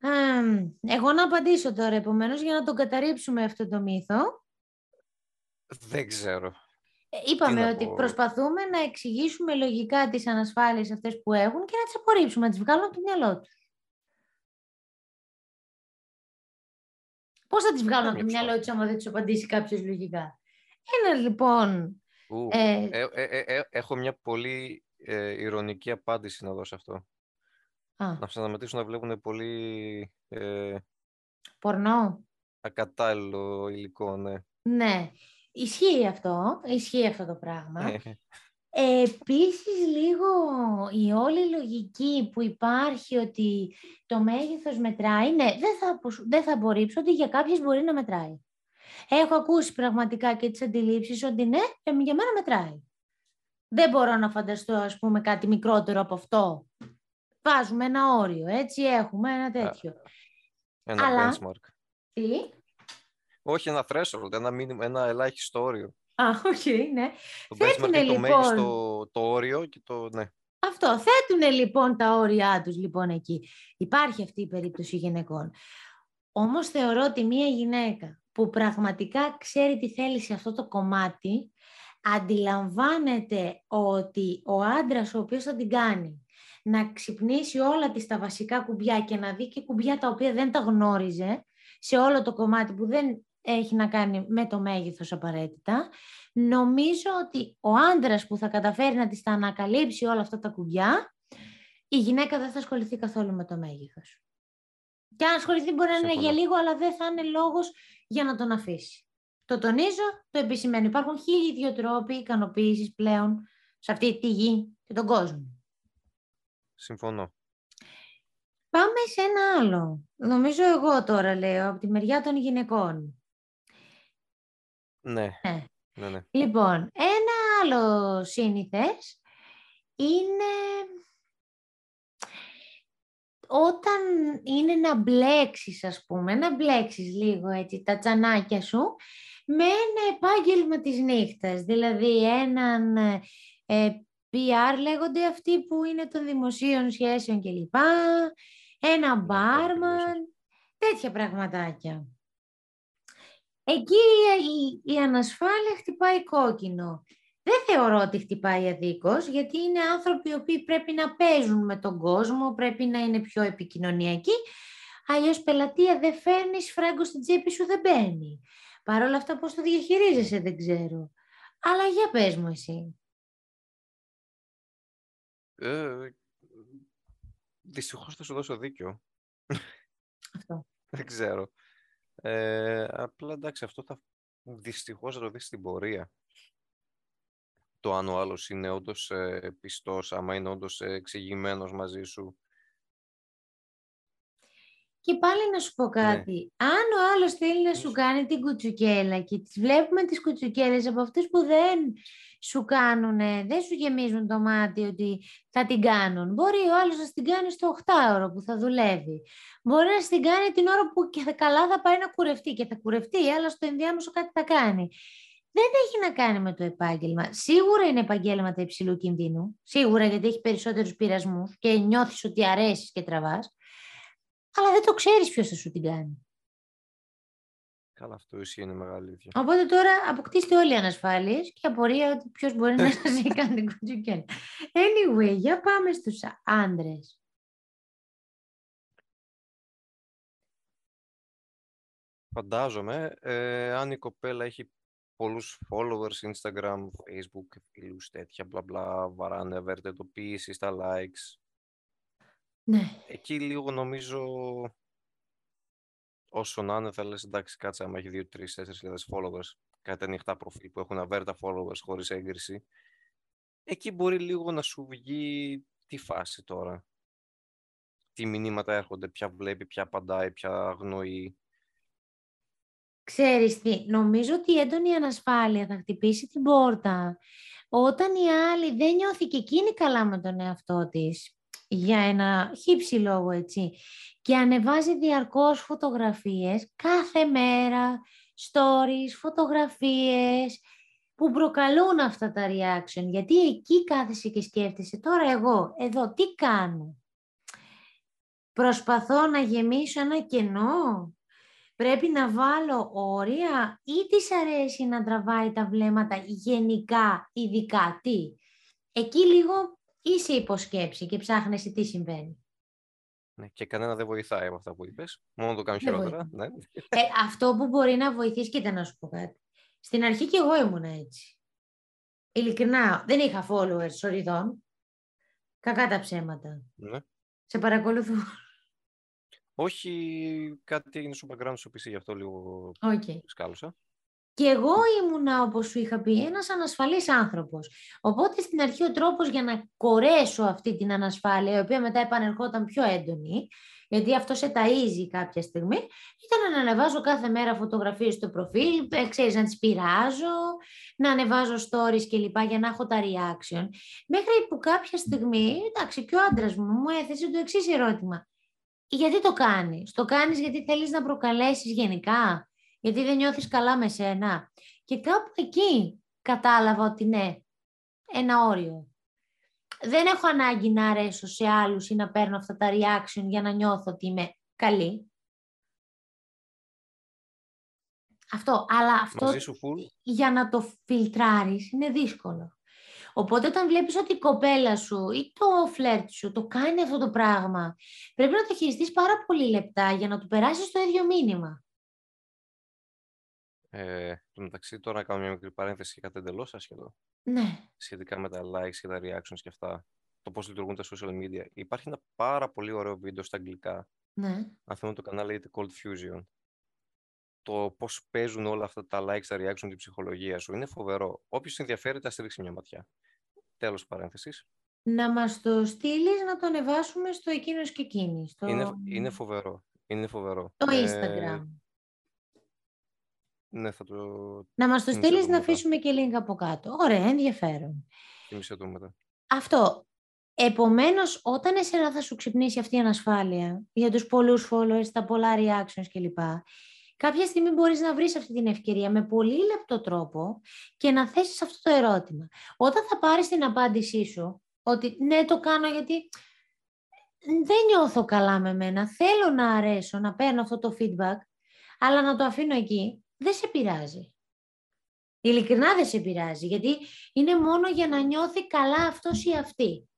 Αμ, εγώ να απαντήσω τώρα επομένως για να τον καταρρύψουμε αυτό το μύθο. Δεν ξέρω. Ε, Είπαμε να ότι πω. προσπαθούμε να εξηγήσουμε λογικά τις ανασφάλειες αυτές που έχουν και να τις απορρίψουμε, να τις βγάλουμε από το μυαλό τους. Πώς θα τις βγάλουν από το Κάμια μυαλό τους άμα δεν τους απαντήσει κάποιος λογικά; Ένα λοιπόν... Ου, Ε, ε, ε, ε, ε, έχω μια πολύ ε, ηρωνική απάντηση να δώσω αυτό. Α, Να σταματήσουν να βλέπουν πολύ ε, πορνό. ακατάλληλο υλικό, ναι. Ναι. Ισχύει αυτό. Ισχύει αυτό το πράγμα. Ε, Ε, Επίσης λίγο η όλη λογική που υπάρχει ότι το μέγεθος μετράει, ναι, δεν θα, αποσ- δεν θα απορρίψω ότι για κάποιες μπορεί να μετράει. Έχω ακούσει πραγματικά και τις αντιλήψεις ότι ναι, ε, για μένα μετράει. Δεν μπορώ να φανταστώ ας πούμε κάτι μικρότερο από αυτό. Βάζουμε ένα όριο, έτσι έχουμε ένα τέτοιο. ένα Αλλά- benchmark. Τι; Όχι ένα threshold, ένα, minimum, ένα ελάχιστο όριο. Α, οκ, ναι. Το Θέτουνε, benchmark είναι το λοιπόν. μέγιστο το όριο και το. Ναι. Αυτό. Θέτουν λοιπόν τα όρια τους λοιπόν εκεί. Υπάρχει αυτή η περίπτωση γυναικών. Όμως θεωρώ ότι μία γυναίκα που πραγματικά ξέρει τι θέλει σε αυτό το κομμάτι, αντιλαμβάνεται ότι ο άντρας ο οποίος θα την κάνει να ξυπνήσει όλα τις τα βασικά κουμπιά και να δει και κουμπιά τα οποία δεν τα γνώριζε σε όλο το κομμάτι που δεν έχει να κάνει με το μέγεθος απαραίτητα, νομίζω ότι ο άντρας που θα καταφέρει να της τα ανακαλύψει όλα αυτά τα κουμπιά, η γυναίκα δεν θα ασχοληθεί καθόλου με το μέγεθος. Και αν ασχοληθεί μπορεί να είναι Συμφωνώ. για λίγο, αλλά δεν θα είναι λόγος για να τον αφήσει. Το τονίζω, το επισημαίνω. Υπάρχουν χίλιοι δύο τρόποι ικανοποίησης πλέον σε αυτή τη γη και τον κόσμο. Συμφωνώ. Πάμε σε ένα άλλο. Νομίζω εγώ τώρα λέω, από τη μεριά των γυναικών. Ναι. Ναι. ναι, ναι. Λοιπόν, ένα άλλο σύνηθες είναι όταν είναι να μπλέξεις, ας πούμε, να μπλέξεις λίγο έτσι τα τσανάκια σου με ένα επάγγελμα της νύχτας, δηλαδή έναν ε, PR λέγονται αυτοί που είναι των δημοσίων σχέσεων κλπ. Ένα Ναι, μπάρμαν, τέτοια πραγματάκια. Εκεί η, η ανασφάλεια χτυπάει κόκκινο. Δεν θεωρώ ότι χτυπάει αδίκως, γιατί είναι άνθρωποι οι οποίοι πρέπει να παίζουν με τον κόσμο, πρέπει να είναι πιο επικοινωνιακοί. Αλλιώς πελατεία δεν φέρνεις, φράγκο στην τσέπη σου δεν μπαίνει. Παρ' όλα αυτά πώς το διαχειρίζεσαι δεν ξέρω. Αλλά για πες μου εσύ. Ε, δυστυχώς θα σου δώσω δίκιο. Αυτό. Δεν ξέρω. Ε, απλά εντάξει, αυτό θα δυστυχώς θα το δεις στην πορεία. Το αν ο άλλος είναι όντως ε, πιστός, άμα είναι όντως ε, εξηγημένος μαζί σου. Και πάλι να σου πω Ναι. κάτι. Αν ο άλλος θέλει να σου κάνει την κουτσουκέλα και τις βλέπουμε τις κουτσουκέλες από αυτούς που δεν σου κάνουν, δεν σου γεμίζουν το μάτι ότι θα την κάνουν. Μπορεί ο άλλος να την κάνει στο 8ωρο που θα δουλεύει. Μπορεί να την κάνει την ώρα που και καλά θα πάει να κουρευτεί και θα κουρευτεί, αλλά στο ενδιάμεσο κάτι θα κάνει. Δεν έχει να κάνει με το επάγγελμα. Σίγουρα είναι επαγγέλματα υψηλού κινδύνου. Σίγουρα γιατί έχει περισσότερους πειρασμούς και νιώθεις ότι αρέσεις και τραβάς. Αλλά δεν το ξέρεις ποιος θα σου την κάνει. Καλά, αυτό ισχύει, είναι μεγάλη αλήθεια. Οπότε τώρα αποκτήστε όλοι οι ανασφάλειες και απορία ότι ποιος μπορεί να σας έχει κάνει την κουτσουκέλα. Anyway, για πάμε στους άντρες. Φαντάζομαι, ε, αν η κοπέλα έχει πολλούς followers, Instagram, Facebook, φίλους, τέτοια, μπλα μπλα, βαράνε ευερτετοποίηση στα likes. Ναι. Εκεί λίγο νομίζω, όσο να είναι, θα λες εντάξει, κάτσε άμα έχει 2, 3, 4 χιλιάδες followers, κάτι ανοιχτά προφίλ που έχουν αβέρτα followers χωρίς έγκριση. Εκεί μπορεί λίγο να σου βγει τη φάση τώρα. Τι μηνύματα έρχονται, ποια βλέπει, ποια απαντάει, ποια αγνοεί. Ξέρεις τι, νομίζω ότι η έντονη ανασφάλεια θα χτυπήσει την πόρτα όταν η άλλη δεν νιώθει και εκείνη καλά με τον εαυτό της για ένα χύψη λόγο έτσι και ανεβάζει διαρκώς φωτογραφίες κάθε μέρα, stories, φωτογραφίες που προκαλούν αυτά τα reaction γιατί εκεί κάθεσαι και σκέφτεσαι τώρα εγώ εδώ τι κάνω; Προσπαθώ να γεμίσω ένα κενό; Πρέπει να βάλω όρια ή της αρέσει να τραβάει τα βλέμματα γενικά, ειδικά, τι; Εκεί λίγο είσαι υπό σκέψη και ψάχνεσαι τι συμβαίνει. Ναι, και κανένα δεν βοηθάει από αυτά που είπες. Μόνο το κάνω Δεν χειρότερα. Ναι. Ε, αυτό που μπορεί να βοηθήσει, κοίτα να σου πω κάτι. Στην αρχή και εγώ ήμουν έτσι. Ειλικρινά, δεν είχα followers σωρηδόν. Κακά τα ψέματα. ναι. Σε παρακολουθώ. Όχι, κάτι έγινε στο background στο PC, γι' αυτό λίγο Οκ. σκάλωσα. Και εγώ ήμουνα, όπως σου είχα πει, ένας ανασφαλής άνθρωπος. Οπότε στην αρχή ο τρόπος για να κορέσω αυτή την ανασφάλεια, η οποία μετά επανερχόταν πιο έντονη, γιατί αυτό σε ταΐζει κάποια στιγμή, ήταν να ανεβάζω κάθε μέρα φωτογραφίες στο προφίλ, ε, ξέρεις, να τις πειράζω, να ανεβάζω stories κλπ. για να έχω τα reaction. Μέχρι που κάποια στιγμή, εντάξει, και ο άντρας μου μου έθεσε το εξής ερώτημα. Γιατί το κάνεις; Το κάνεις γιατί θέλεις να προκαλέσεις γενικά; Γιατί δεν νιώθεις καλά με σένα. Και κάπου εκεί κατάλαβα ότι ναι, ένα όριο. Δεν έχω ανάγκη να αρέσω σε άλλους ή να παίρνω αυτά τα reaction για να νιώθω ότι είμαι καλή. Αυτό, αλλά αυτό Μαζί σου full. για να το φιλτράρεις είναι δύσκολο. Οπότε όταν βλέπεις ότι η κοπέλα σου ή το φλερτ σου το κάνει αυτό το πράγμα, πρέπει να το χειριστείς πάρα πολύ λεπτά για να του περάσεις το ίδιο μήνυμα. Ε, το μεταξύ, τώρα να κάνω μια μικρή παρένθεση και κάτι εντελώς άσχετο Ναι. σχετικά με τα likes και τα reactions και αυτά. Το πώς λειτουργούν τα social media. Υπάρχει ένα πάρα πολύ ωραίο βίντεο στα αγγλικά. Ναι. Αν θυμάμαι το κανάλι λέγεται Cold Fusion. Το πώς παίζουν όλα αυτά τα likes, τα reactions, την ψυχολογία σου. Είναι φοβερό. Όποιος ενδιαφέρεται, α ρίξει μια ματιά. Τέλος παρένθεσης. Να μας το στείλεις να το ανεβάσουμε στο εκείνος και εκείνης. Στο... Είναι, είναι φοβερό. Είναι φοβερό. Το Ε, Instagram. Ναι, θα το Να μας το θυμίσαι στείλεις το να μετά. αφήσουμε και link από κάτω. Ωραία, ενδιαφέρον. θυμίσω το μετά. Αυτό. Επομένως, όταν εσένα θα σου ξυπνήσει αυτή η ανασφάλεια για τους πολλούς followers, τα πολλά reactions κλπ. Κάποια στιγμή μπορείς να βρεις αυτή την ευκαιρία με πολύ λεπτό τρόπο και να θέσεις αυτό το ερώτημα. Όταν θα πάρεις την απάντησή σου, ότι ναι το κάνω γιατί δεν νιώθω καλά με μένα, θέλω να αρέσω, να παίρνω αυτό το feedback, αλλά να το αφήνω εκεί, δεν σε πειράζει. Ειλικρινά δεν σε πειράζει, γιατί είναι μόνο για να νιώθει καλά αυτός ή αυτή.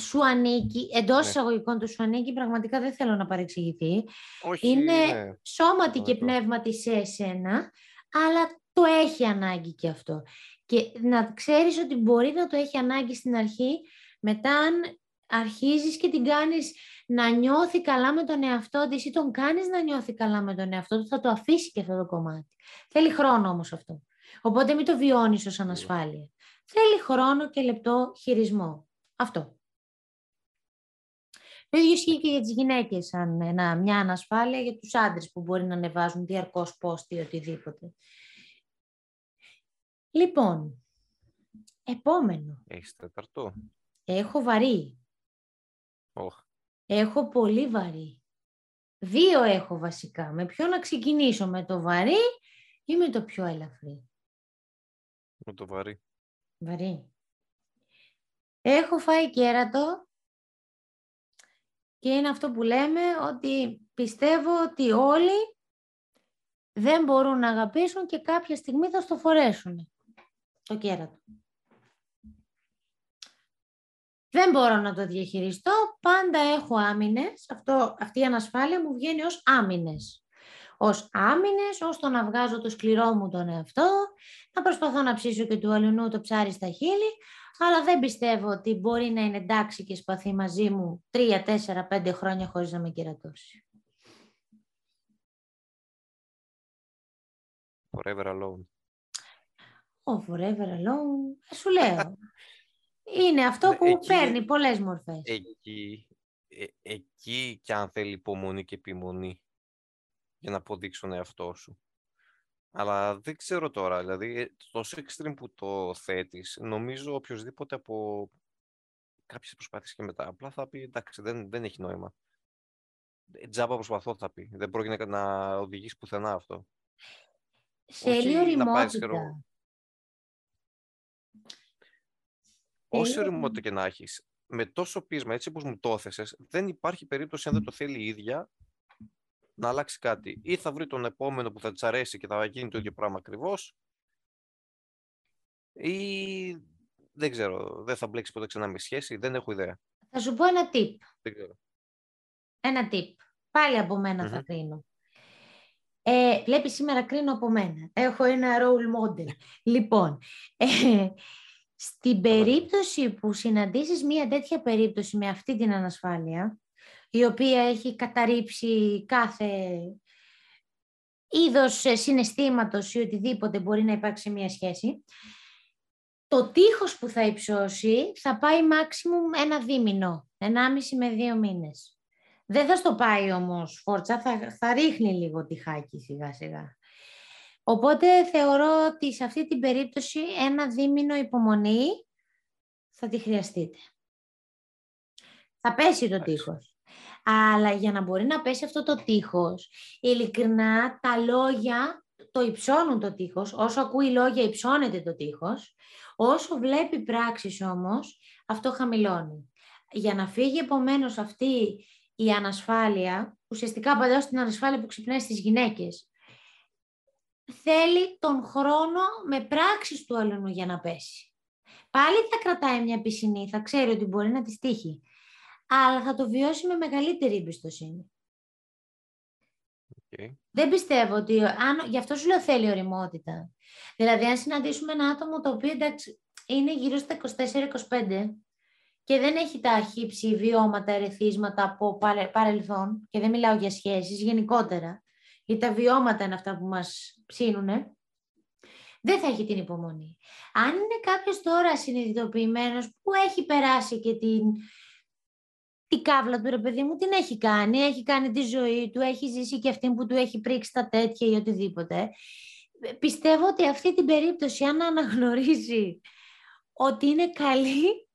Σου ανήκει, εντός Ναι. εισαγωγικών του σου ανήκει, πραγματικά δεν θέλω να παρεξηγηθεί. Όχι, Είναι ναι. σώματι και Κατανοητό. πνεύματι σε εσένα, αλλά το έχει ανάγκη και αυτό. Και να ξέρεις ότι μπορεί να το έχει ανάγκη στην αρχή, μετά αν αρχίζεις και την κάνεις να νιώθει καλά με τον εαυτό της ή τον κάνεις να νιώθει καλά με τον εαυτό του, θα το αφήσει και αυτό το κομμάτι. Θέλει χρόνο όμως αυτό. Οπότε μην το βιώνεις ως ανασφάλεια. Θέλει χρόνο και λεπτό χειρισμό. Αυτό. Το ίδιο ισχύει και για τις γυναίκες, σαν ένα, μια ανασφάλεια για τους άντρες που μπορεί να ανεβάζουν διαρκώς πόστι ή οτιδήποτε. Λοιπόν, επόμενο. Έχεις τέταρτο. Έχω βαρύ. Oh. Έχω πολύ βαρύ. Δύο έχω βασικά. Με ποιο να ξεκινήσω, με το βαρύ ή με το πιο ελαφρύ; Με το βαρύ. Βαρύ. Έχω φάει κέρατο και είναι αυτό που λέμε ότι πιστεύω ότι όλοι δεν μπορούν να αγαπήσουν και κάποια στιγμή θα στο φορέσουν το κέρατο. Δεν μπορώ να το διαχειριστώ, πάντα έχω άμυνες, αυτό, αυτή η ανασφάλεια μου βγαίνει ως άμυνες. Ως άμυνες, ως το να βγάζω το σκληρό μου τον εαυτό, να προσπαθώ να ψήσω και του αλληνού το ψάρι στα χείλη, αλλά δεν πιστεύω ότι μπορεί να είναι εντάξει και σπαθεί μαζί μου τρία, τέσσερα, πέντε χρόνια χωρίς να με κερατώσει. Forever alone. Ο forever alone, σου λέω. Είναι αυτό ναι, που εκεί, παίρνει πολλές μορφές. Εκεί, ε, εκεί και αν θέλει υπομονή και επιμονή για να αποδείξουν εαυτό σου. Αλλά δεν ξέρω τώρα, δηλαδή, ε, τόσο extreme που το θέτεις, νομίζω οποιοδήποτε από κάποιες προσπάθειες και μετά, απλά θα πει, εντάξει, δεν, δεν έχει νόημα. Ε, τζάμπα προσπαθώ, θα πει. Δεν πρόκειται να οδηγήσει πουθενά αυτό. Θέλει οριμότητα. Όση οριμότητα και να έχεις, με τόσο πείσμα, έτσι όπως μου το έθεσες, δεν υπάρχει περίπτωση αν δεν το θέλει η ίδια να αλλάξει κάτι. Ή θα βρει τον επόμενο που θα της αρέσει και θα γίνει το ίδιο πράγμα ακριβώς. Ή δεν ξέρω, δεν θα μπλέξει ποτέ ξανά με σχέση, δεν έχω ιδέα. Θα σου πω ένα tip. Δεν ξέρω. Ένα tip. Πάλι από θα κρίνω. Ε, βλέπεις σήμερα κρίνω από μένα. Έχω ένα role model. λοιπόν, ε, στην περίπτωση που συναντήσεις μία τέτοια περίπτωση με αυτή την ανασφάλεια, η οποία έχει καταρρύψει κάθε είδος συναισθήματος ή οτιδήποτε μπορεί να υπάρξει μία σχέση, το τείχος που θα υψώσει θα πάει maximum ένα δίμηνο, ενάμιση με δύο μήνες. Δεν θα στο πάει όμως φόρτσα, θα, θα ρίχνει λίγο τυχάκι σιγά σιγά. Οπότε θεωρώ ότι σε αυτή την περίπτωση ένα δίμηνο υπομονή θα τη χρειαστείτε. Θα πέσει το τείχος. Αλλά για να μπορεί να πέσει αυτό το τείχος, ειλικρινά τα λόγια το υψώνουν το τείχος. Όσο ακούει λόγια υψώνεται το τείχος. Όσο βλέπει πράξεις όμως, αυτό χαμηλώνει. Για να φύγει επομένως αυτή η ανασφάλεια, ουσιαστικά παλιώς την ανασφάλεια που ξυπνάει στις γυναίκες, θέλει τον χρόνο με πράξεις του αλλού για να πέσει. Πάλι θα κρατάει μια πισινή, θα ξέρει ότι μπορεί να τη στήχει, αλλά θα το βιώσει με μεγαλύτερη εμπιστοσύνη. Okay. Δεν πιστεύω ότι, αν, γι' αυτό σου λέω θέλει οριμότητα. Δηλαδή, αν συναντήσουμε ένα άτομο το οποίο εντάξει, είναι γύρω στα 24-25 και δεν έχει τα χύψη βιώματα, ερεθίσματα από παρελθόν, και δεν μιλάω για σχέσεις, γενικότερα, ή τα βιώματα είναι αυτά που μας ψήνουνε, δεν θα έχει την υπομονή. Αν είναι κάποιος τώρα συνειδητοποιημένος που έχει περάσει και την, την κάβλα του, ρε παιδί μου, την έχει κάνει, έχει κάνει τη ζωή του, έχει ζήσει και αυτή που του έχει πρίξει τα τέτοια ή οτιδήποτε. Πιστεύω ότι αυτή την περίπτωση, αν αναγνωρίζει ότι είναι καλή,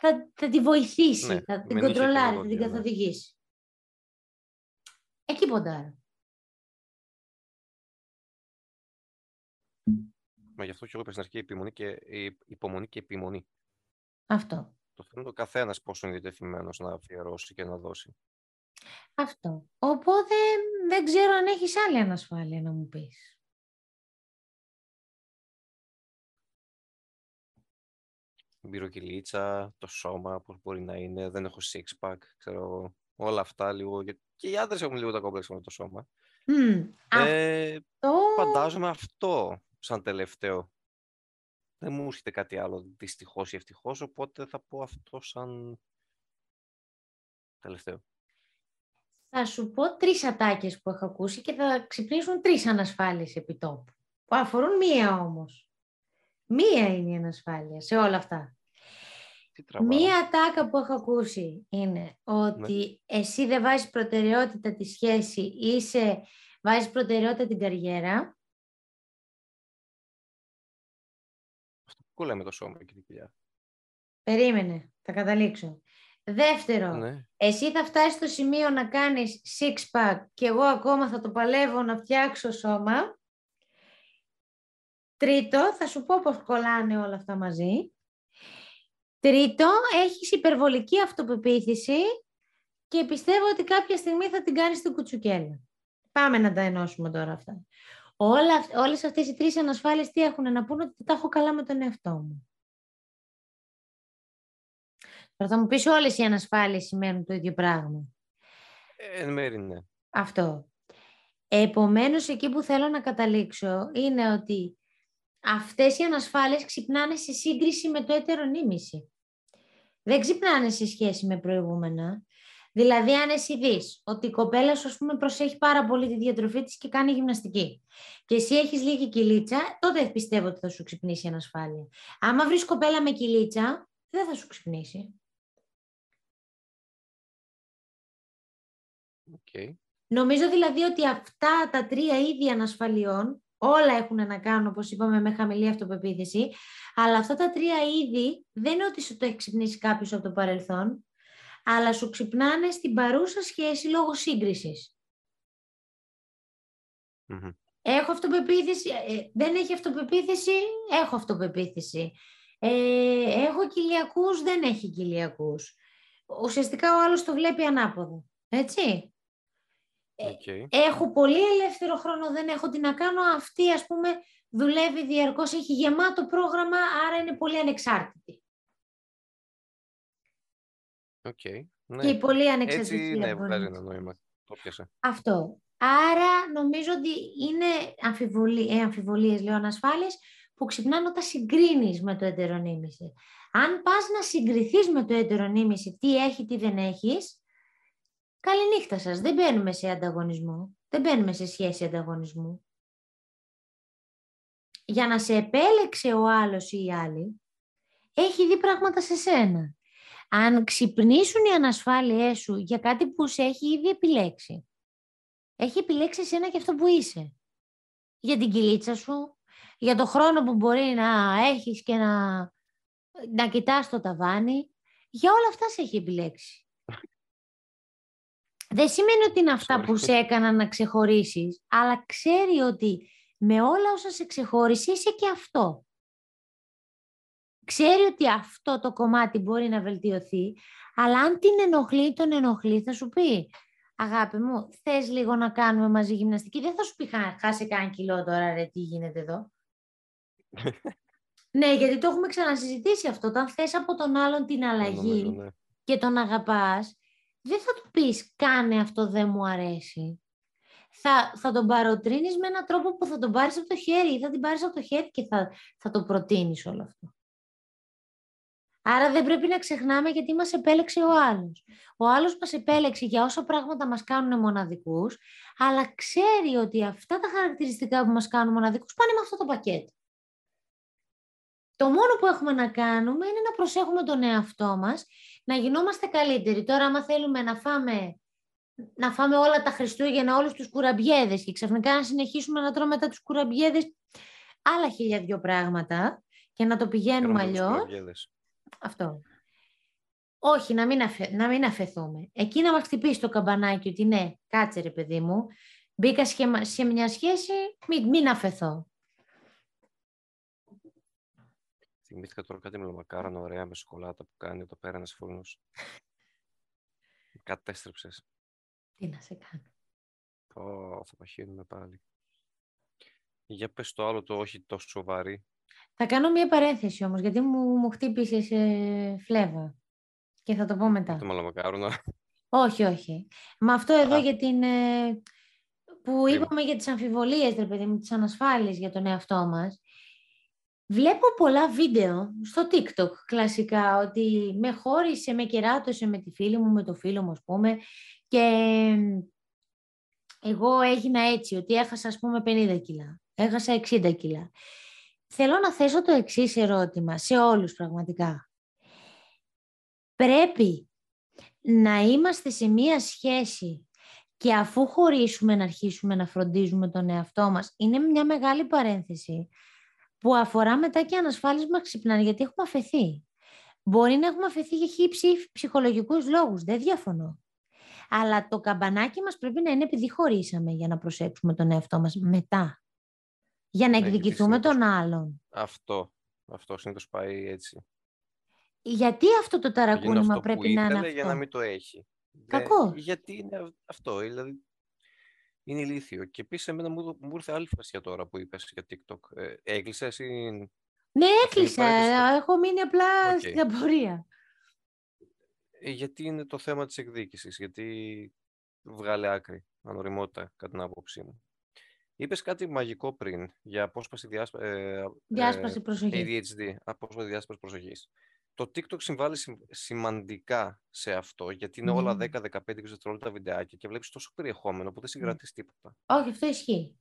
θα, θα τη βοηθήσει, ναι, θα την κοντρολάρει, θα την ναι. καθοδηγήσει. Εκεί ποντάρω. Μα γι' αυτό και εγώ είπα στην αρχή υπομονή και, υπομονή και επιμονή. Αυτό. Το θέλει το καθένας πόσο είναι διατεθειμένος να αφιερώσει και να δώσει. Αυτό. Οπότε δεν ξέρω αν έχεις άλλη ανασφάλεια να μου πεις. Μπυροκυλίτσα, το σώμα, πώς μπορεί να είναι, δεν έχω six pack, ξέρω, όλα αυτά λίγο. Και οι άντρες έχουν λίγο τα κόμπλεξα με το σώμα. Mm, ε, αυτό... Φαντάζομαι αυτό σαν τελευταίο. δεν μου έρχεται κάτι άλλο δυστυχώς ή ευτυχώς, οπότε θα πω αυτό σαν τελευταίο. Θα σου πω τρεις ατάκες που έχω ακούσει και θα ξυπνήσουν τρεις ανασφάλειες επί τόπου, που αφορούν μία όμως. Μία είναι η ανασφάλεια σε όλα αυτά. Μία ατάκα που έχω ακούσει είναι ότι ναι. εσύ δεν βάζεις προτεραιότητα τη σχέση, είσαι, βάζεις προτεραιότητα την καριέρα. Αυτό που λέμε το σώμα και την κοιλιά. Περίμενε, θα καταλήξω. Δεύτερο, ναι. εσύ θα φτάσεις στο σημείο να κάνεις six pack και εγώ ακόμα θα το παλεύω να φτιάξω σώμα. Τρίτο, θα σου πω πώς κολλάνε όλα αυτά μαζί. Τρίτο, έχεις υπερβολική αυτοπεποίθηση και πιστεύω ότι κάποια στιγμή θα την κάνεις στην κουτσουκέλα. Πάμε να τα ενώσουμε τώρα αυτά. Όλα, όλες αυτές οι τρεις ανασφάλειες τι έχουν να πούνε ότι τα έχω καλά με τον εαυτό μου. Θα μου πεις όλες οι ανασφάλειες σημαίνουν το ίδιο πράγμα. Ε, εν μέρει ναι. Αυτό. Επομένως, εκεί που θέλω να καταλήξω είναι ότι αυτές οι ανασφάλειες ξυπνάνε σε σύγκριση με το έτερο νήμιση. Δεν ξυπνάνε σε σχέση με προηγούμενα. Δηλαδή, αν εσύ δεις ότι η κοπέλα σου, ας πούμε, προσέχει πάρα πολύ τη διατροφή της και κάνει γυμναστική και εσύ έχεις λίγη κυλίτσα, τότε πιστεύω ότι θα σου ξυπνήσει η ανασφάλεια. Άμα βρεις κοπέλα με κυλίτσα, δεν θα σου ξυπνήσει. Okay. Νομίζω δηλαδή ότι αυτά τα τρία είδη ανασφαλιών Όλα έχουν να κάνουν, όπως είπαμε, με χαμηλή αυτοπεποίθηση. Αλλά αυτά τα τρία είδη δεν είναι ότι σου το έχει ξυπνήσει κάποιος από το παρελθόν, αλλά σου ξυπνάνε στην παρούσα σχέση λόγω Έχω αυτοπεποίθηση, ε, δεν έχει αυτοπεποίθηση, έχω αυτοπεποίθηση. Ε, έχω κοιλιακούς, δεν έχει κοιλιακούς. Ουσιαστικά ο άλλος το βλέπει ανάποδο, έτσι. Okay. Έχω πολύ ελεύθερο χρόνο, δεν έχω τι να κάνω. Αυτή, ας πούμε, δουλεύει διαρκώς, έχει γεμάτο πρόγραμμα, άρα είναι πολύ ανεξάρτητη. Okay. Ναι. Και πολύ ανεξαρτησία. Έτσι, ναι, βγάζει ένα νόημα. Το Αυτό. Άρα, νομίζω ότι είναι αμφιβολί, ε, αμφιβολίες, λέω, ανασφάλειες, που ξυπνάνε όταν συγκρίνεις με το εντερονίμηση. Αν πας να συγκριθείς με το εντερονίμηση, τι έχει, τι δεν έχεις, Καληνύχτα σας. Δεν μπαίνουμε σε ανταγωνισμό. Δεν μπαίνουμε σε σχέση ανταγωνισμού. Για να σε επέλεξε ο άλλος ή η άλλη, έχει δει πράγματα σε σένα. Αν ξυπνήσουν οι ανασφάλειές σου για κάτι που σε έχει ήδη επιλέξει, έχει επιλέξει εσένα και αυτό που είσαι. Για την κυλίτσα σου, για το χρόνο που μπορεί να έχεις και να, να κοιτάς το ταβάνι, για όλα αυτά σε έχει επιλέξει. Δεν σημαίνει ότι είναι αυτά που σε έκαναν να ξεχωρίσεις, αλλά ξέρει ότι με όλα όσα σε ξεχώρισε είσαι και αυτό. Ξέρει ότι αυτό το κομμάτι μπορεί να βελτιωθεί, αλλά αν την ενοχλεί, τον ενοχλεί, θα σου πει «Αγάπη μου, θες λίγο να κάνουμε μαζί γυμναστική». Δεν θα σου πει «Χάσε κανένα κιλό τώρα, ρε, τι γίνεται εδώ». ναι, γιατί το έχουμε ξανασυζητήσει αυτό. Όταν θες από τον άλλον την αλλαγή ναι. και τον αγαπάς, δεν θα του πεις κάνε αυτό δεν μου αρέσει. Θα, θα τον παροτρύνεις με έναν τρόπο που θα τον πάρεις από το χέρι ή θα την πάρεις από το χέρι και θα, θα το προτείνεις όλο αυτό. Άρα δεν πρέπει να ξεχνάμε γιατί μας επέλεξε ο άλλος. Ο άλλος μας επέλεξε για όσα πράγματα μας κάνουν μοναδικούς, αλλά ξέρει ότι αυτά τα χαρακτηριστικά που μας κάνουν μοναδικούς πάνε με αυτό το πακέτο. Το μόνο που έχουμε να κάνουμε είναι να προσέχουμε τον εαυτό μας να γινόμαστε καλύτεροι. Τώρα, άμα θέλουμε να φάμε, να φάμε όλα τα Χριστούγεννα, όλους τους κουραμπιέδες και ξαφνικά να συνεχίσουμε να τρώμε μετά τους κουραμπιέδες άλλα χίλια δυο πράγματα και να το πηγαίνουμε αλλιώς. Αυτό. Όχι, να μην, αφαι... να μην αφαιθούμε. Εκεί να μας χτυπήσει το καμπανάκι ότι ναι, κάτσε ρε παιδί μου, μπήκα σε μια σχέση, μην, μην αφαιθώ. Θυμήθηκα τώρα κάτι με μακάρονα ωραία με σοκολάτα που κάνει εδώ πέρα ένας φούρνος. Κατέστρεψες. Τι να σε κάνω. Ω, θα παχύνουμε πάλι. Για πες το άλλο το όχι τόσο σοβαρή. Θα κάνω μια παρένθεση όμως, γιατί μου, μου χτύπησες ε, φλέβα. Και θα το πω μετά. Το μακάρονα. Όχι, όχι. Με αυτό εδώ για την... Ε, που είπαμε για τις αμφιβολίες, ρε παιδί μου, τις ανασφάλειες για τον εαυτό μας. Βλέπω πολλά βίντεο στο TikTok κλασικά, ότι με χώρισε, με κεράτωσε με τη φίλη μου, με το φίλο μου, ας πούμε, και εγώ έγινα έτσι, ότι έχασα, ας πούμε, 50 κιλά, έχασα 60 κιλά. Θέλω να θέσω το εξής ερώτημα σε όλους πραγματικά. Πρέπει να είμαστε σε μία σχέση και αφού χωρίσουμε να αρχίσουμε να φροντίζουμε τον εαυτό μας, είναι μια μεγάλη παρένθεση που αφορά μετά και ανασφάλεις μας ξυπνάνε, γιατί έχουμε αφαιθεί. Μπορεί να έχουμε αφαιθεί για χύψη ψυχολογικούς λόγους, δεν διαφωνώ. Αλλά το καμπανάκι μας πρέπει να είναι επειδή χωρίσαμε για να προσέξουμε τον εαυτό μας μετά. Για να ναι, εκδικηθούμε τον άλλον. Αυτό. Αυτό συνήθως πάει έτσι. Γιατί αυτό το ταρακούνημα πρέπει να είναι αυτό. για να μην το έχει. Κακό. γιατί είναι αυτό. Δηλαδή, είναι ηλίθιο. Και επίσης, εμένα μου, μου ήρθε άλλη φασιά τώρα που είπες για TikTok. Ε, έκλεισες ή. Ναι, έκλεισα. Έχω μείνει απλά okay. στην απορία. Ε, γιατί είναι το θέμα της εκδίκησης, γιατί βγάλε άκρη, ανοριμότητα, κατά την άποψή μου. Είπες κάτι μαγικό πριν για απόσπαση διάσπα... ε, διάσπαση ε, προσοχής. ADHD, απόσπαση διάσπασης προσοχής το TikTok συμβάλλει σημαντικά σε αυτό, γιατί είναι όλα 10-15 δευτερόλεπτα βιντεάκια και βλέπεις τόσο περιεχόμενο που δεν συγκρατείς τίποτα. Όχι, αυτό ισχύει.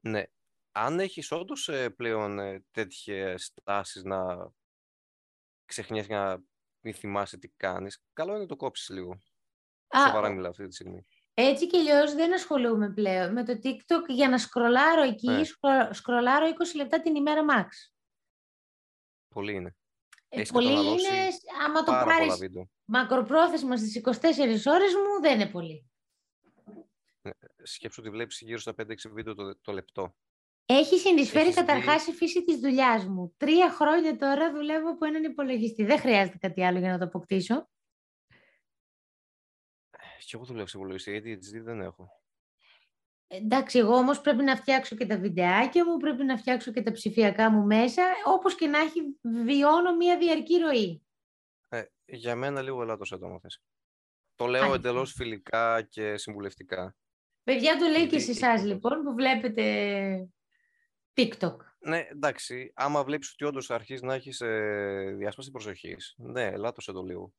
Ναι. Αν έχεις όντως ε, πλέον ε, τέτοιες τάσεις να ξεχνιέσαι να μην θυμάσαι τι κάνεις, καλό είναι να το κόψεις λίγο. Α, Σοβαρά μιλάω αυτή τη στιγμή. Έτσι και αλλιώς δεν ασχολούμαι πλέον με το TikTok για να σκρολάρω εκεί, ναι. σκρολάρω 20 λεπτά την ημέρα max. Πολύ είναι. Ε, πολύ είναι, άμα το πάρεις μακροπρόθεσμα στις 24 ώρες μου, δεν είναι πολύ. Ε, σκέψου ότι βλέπεις γύρω στα 5-6 βίντεο το, το λεπτό. Έχει συνεισφέρει καταρχάς η φύση της δουλειάς μου. Τρία χρόνια τώρα δουλεύω από έναν υπολογιστή. Δεν χρειάζεται κάτι άλλο για να το αποκτήσω. Ε, και εγώ δουλεύω σε υπολογιστή, γιατί δεν έχω. Εντάξει, εγώ όμως πρέπει να φτιάξω και τα βιντεάκια μου, πρέπει να φτιάξω και τα ψηφιακά μου μέσα, όπως και να έχει βιώνω μια διαρκή ροή. Ε, για μένα λίγο ελάττωσα το θες. Το λέω εντελώς φιλικά και συμβουλευτικά. Παιδιά, το λέει και σε εσάς λοιπόν που βλέπετε TikTok. Ναι, εντάξει. Άμα βλέπεις ότι όντως αρχίζεις να έχεις ε, διάσπαση προσοχή, ναι, ελάττωσε το λίγο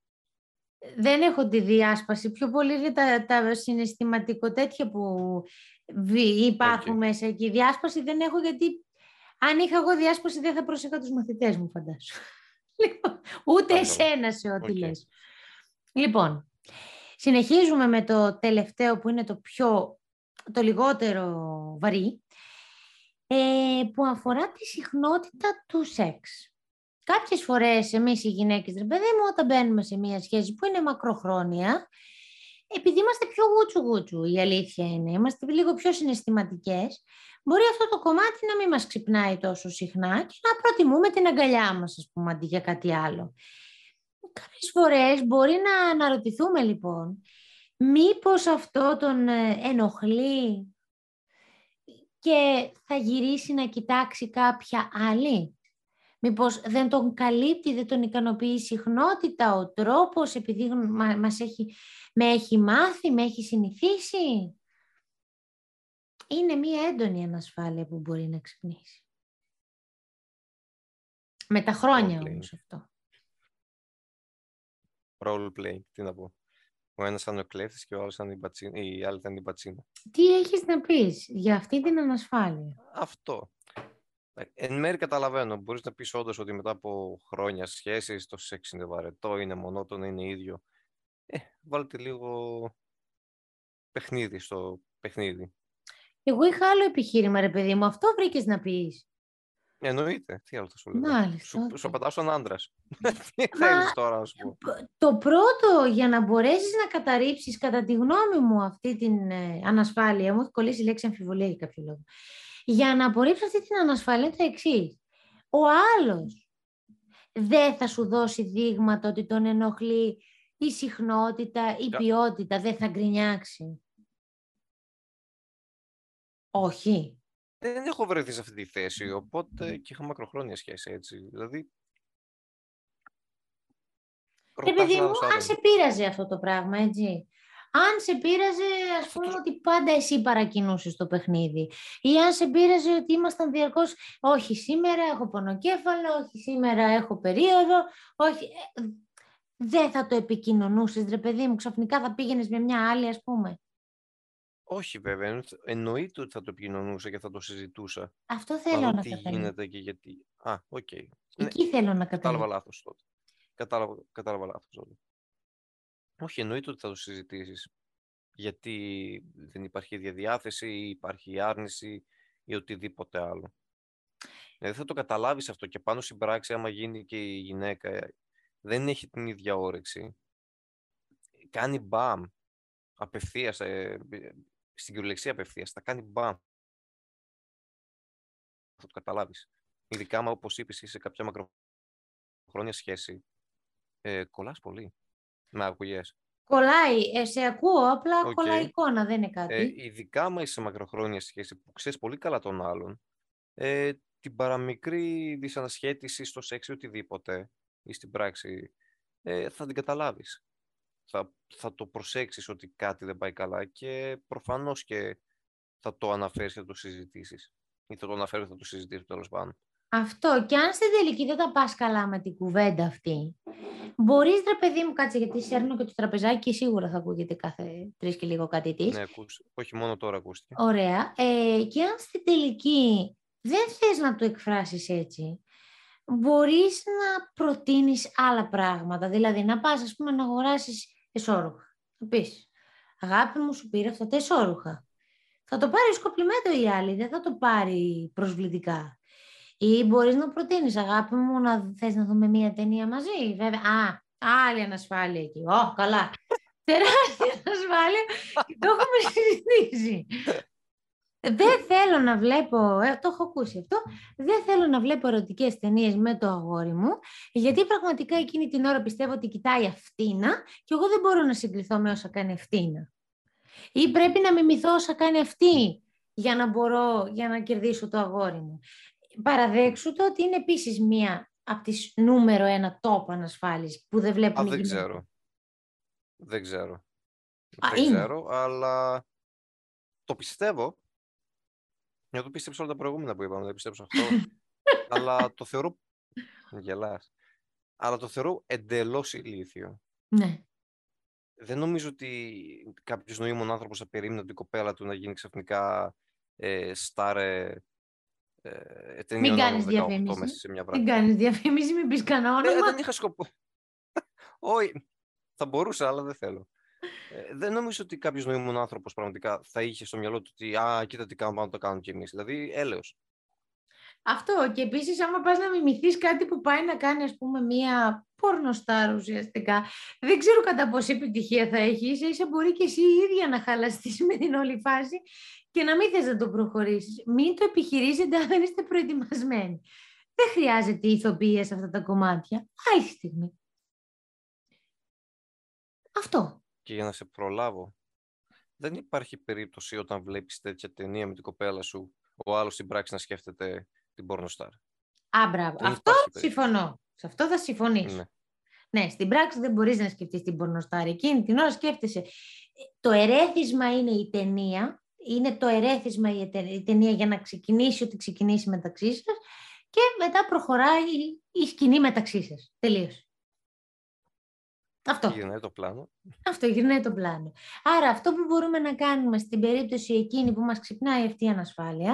δεν έχω τη διάσπαση. Πιο πολύ είναι τα, τα συναισθηματικό τέτοια που υπάρχουν μέσα εκεί. Διάσπαση δεν έχω γιατί αν είχα εγώ διάσπαση δεν θα προσέχα τους μαθητές μου φαντάσου. Λοιπόν, ούτε εσένα σε ό,τι okay. λες. Λοιπόν, συνεχίζουμε με το τελευταίο που είναι το πιο, το λιγότερο βαρύ, ε, που αφορά τη συχνότητα του σεξ. Κάποιες φορές εμείς οι γυναίκες, ρε παιδί μου, όταν μπαίνουμε σε μια σχέση που είναι μακροχρόνια, επειδή είμαστε πιο γούτσου-γούτσου, η αλήθεια είναι, είμαστε λίγο πιο συναισθηματικές, μπορεί αυτό το κομμάτι να μην μας ξυπνάει τόσο συχνά και να προτιμούμε την αγκαλιά μας, ας πούμε, αντί για κάτι άλλο. Κάποιες φορές μπορεί να αναρωτηθούμε λοιπόν, μήπως αυτό τον ε, ενοχλεί και θα γυρίσει να κοιτάξει κάποια άλλη; Μήπως δεν τον καλύπτει, δεν τον ικανοποιεί η συχνότητα, ο τρόπος, επειδή μας έχει, με έχει μάθει, με έχει συνηθίσει. Είναι μία έντονη ανασφάλεια που μπορεί να ξυπνήσει. Με τα χρόνια όμως αυτό. Role play, τι να πω. Ο ένας ήταν ο κλέφτης και ο άλλος ήταν η, πατσίνα, η άλλη ήταν η πατσίνα. Τι έχεις να πεις για αυτή την ανασφάλεια; Αυτό. Ε, εν μέρει καταλαβαίνω. Μπορείς να πεις όντως ότι μετά από χρόνια σχέσει το σεξ είναι βαρετό, είναι μονότονο, είναι ίδιο. Ε, βάλτε λίγο παιχνίδι στο παιχνίδι. Εγώ είχα άλλο επιχείρημα, ρε παιδί μου. Αυτό βρήκες να πεις. Εννοείται. Τι άλλο θα σου λέω. Μάλιστα. Σου, σου απαντάω στον άντρας. Τι θέλεις τώρα, ας πούμε. Το πρώτο για να μπορέσεις να καταρρύψεις, κατά τη γνώμη μου, αυτή την ε, ανασφάλεια. Μου έχει κολλήσει η λέξη αμφιβολία για κάποιο λόγο για να απορρίψει αυτή την ανασφάλεια είναι το εξής. Ο άλλος δεν θα σου δώσει δείγματα ότι τον ενοχλεί η συχνότητα, η ποιότητα, δεν θα γκρινιάξει. Όχι. Δεν έχω βρεθεί σε αυτή τη θέση, οπότε και είχα μακροχρόνια σχέση έτσι. Δηλαδή, Επειδή μου, αν σε πείραζε αυτό το πράγμα, έτσι. Αν σε πείραζε, ας πούμε, ότι πάντα εσύ παρακινούσες το παιχνίδι. Ή αν σε πείραζε ότι ήμασταν διαρκώς, όχι σήμερα έχω πονοκέφαλο, όχι σήμερα έχω περίοδο, όχι... Ε, δεν θα το επικοινωνούσες, ρε παιδί μου, ξαφνικά θα πήγαινες με μια άλλη, ας πούμε. Όχι βέβαια, εννοείται ότι θα το επικοινωνούσα και θα το συζητούσα. Αυτό θέλω να τι γίνεται και γιατί. Α, OK. Okay. Ναι, Εκεί θέλω να καταλάβω. Κατάλαβα λάθος τότε. Κατάλαβα, κατάλαβα λάθος τότε. Όχι, εννοείται ότι θα το συζητήσεις. Γιατί δεν υπάρχει διαδιάθεση ή υπάρχει άρνηση ή οτιδήποτε άλλο. Δηλαδή θα το καταλάβεις αυτό και πάνω στην πράξη άμα γίνει και η γυναίκα δεν έχει την ίδια όρεξη. Κάνει μπαμ. Απευθείας, ε, στην κυριολεξία απευθείας. Θα κάνει μπαμ. Θα το καταλάβεις. Ειδικά άμα όπως είπες είσαι σε κάποια μακροχρόνια σχέση. Ε, κολλάς πολύ. Με ακουγές. Κολλάει, ε, σε ακούω, απλά okay. κολλάει εικόνα, δεν είναι κάτι. Ε, ειδικά άμα είσαι σε μακροχρόνια σχέση που ξέρεις πολύ καλά τον άλλον, ε, την παραμικρή δυσανασχέτιση στο σεξ ή οτιδήποτε, ή στην πράξη, ε, θα την καταλάβεις. Θα, θα το προσέξεις ότι κάτι δεν πάει καλά και προφανώς και θα το αναφέρεις και θα το συζητήσεις. Ή θα το αναφέρεις και θα το συζητήσεις τέλος πάντων. Αυτό. Και αν στην τελική δεν τα πας καλά με την κουβέντα αυτή, μπορείς, ρε παιδί μου, κάτσε γιατί σέρνω και το τραπεζάκι και σίγουρα θα ακούγεται κάθε τρεις και λίγο κάτι της. Ναι, ακούς. όχι μόνο τώρα ακούστηκε. Ωραία. Ε, και αν στην τελική δεν θες να το εκφράσεις έτσι, μπορείς να προτείνεις άλλα πράγματα. Δηλαδή να πας, ας πούμε, να αγοράσεις εσώρουχα. Θα πεις, αγάπη μου σου πήρα αυτά τα εσώρουχα. Θα το πάρει σκοπλιμέτο η άλλη, δεν θα το πάρει προσβλητικά. Ή μπορείς να προτείνεις, αγάπη μου, να θες να δούμε μία ταινία μαζί. Βέβαια, α, άλλη ανασφάλεια εκεί. Ω, καλά. Τεράστια ανασφάλεια και το έχουμε συζητήσει. Δεν θέλω να βλέπω, ε, το έχω ακούσει αυτό, δεν θέλω να βλέπω ερωτικές ταινίες με το αγόρι μου, γιατί πραγματικά εκείνη την ώρα πιστεύω ότι κοιτάει αυτήνα και εγώ δεν μπορώ να συγκριθώ με όσα κάνει αυτήνα. Ή πρέπει να μιμηθώ όσα κάνει αυτή για να μπορώ, για να κερδίσω το αγόρι μου παραδέξου το ότι είναι επίσης μία από τις νούμερο ένα τόπο ανασφάλισης που δεν βλέπουν Α, δεν ξέρω. Δεν ξέρω. δεν ξέρω, αλλά το πιστεύω. Για το πίστεψα όλα τα προηγούμενα που είπαμε, δεν πιστέψω αυτό. αλλά το θεωρώ... Γελάς. Αλλά το θεωρώ εντελώς ηλίθιο. Ναι. Δεν νομίζω ότι κάποιος νοήμων άνθρωπος θα περίμενε την κοπέλα του να γίνει ξαφνικά ε, στάρε ε, μην κάνεις διαφήμιση. Μην κάνεις διαφήμιση, μην πεις κανένα όνομα. Ε, δεν είχα σκοπό. Όχι. Θα μπορούσα, αλλά δεν θέλω. Ε, δεν νομίζω ότι κάποιος νοήμων άνθρωπος πραγματικά θα είχε στο μυαλό του ότι Α, κοίτα τι κάνουμε, πάνω το κάνουμε κι εμείς. Δηλαδή, έλεος. Αυτό. Και επίσης, άμα πας να μιμηθείς κάτι που πάει να κάνει, ας πούμε, μία πορνοστάρ ουσιαστικά, δεν ξέρω κατά πόση επιτυχία θα έχεις. σα ίσα μπορεί και εσύ η ίδια να χαλαστείς με την όλη φάση και να μην θες να το προχωρήσεις. Μην το επιχειρήσετε αν δεν είστε προετοιμασμένοι. Δεν χρειάζεται ηθοποιία σε αυτά τα κομμάτια. Άλλη στιγμή. Αυτό. Και για να σε προλάβω, δεν υπάρχει περίπτωση όταν βλέπεις τέτοια ταινία με την κοπέλα σου, ο άλλος στην πράξη να σκέφτεται την πορνοστάρ. Α, μπράβο. αυτό συμφωνώ. Σε αυτό θα συμφωνήσω. Ναι. ναι. στην πράξη δεν μπορείς να σκεφτείς την πορνοστάρ. Εκείνη την ώρα σκέφτεσαι. Το ερέθισμα είναι η ταινία είναι το ερέθισμα η ταινία για να ξεκινήσει ό,τι ξεκινήσει μεταξύ σας και μετά προχωράει η σκηνή μεταξύ σας. Τελείωσε. Αυτό. Γυρνάει το πλάνο. Αυτό, γυρνάει το πλάνο. Άρα αυτό που μπορούμε να κάνουμε στην περίπτωση εκείνη που μας ξυπνάει αυτή η ανασφάλεια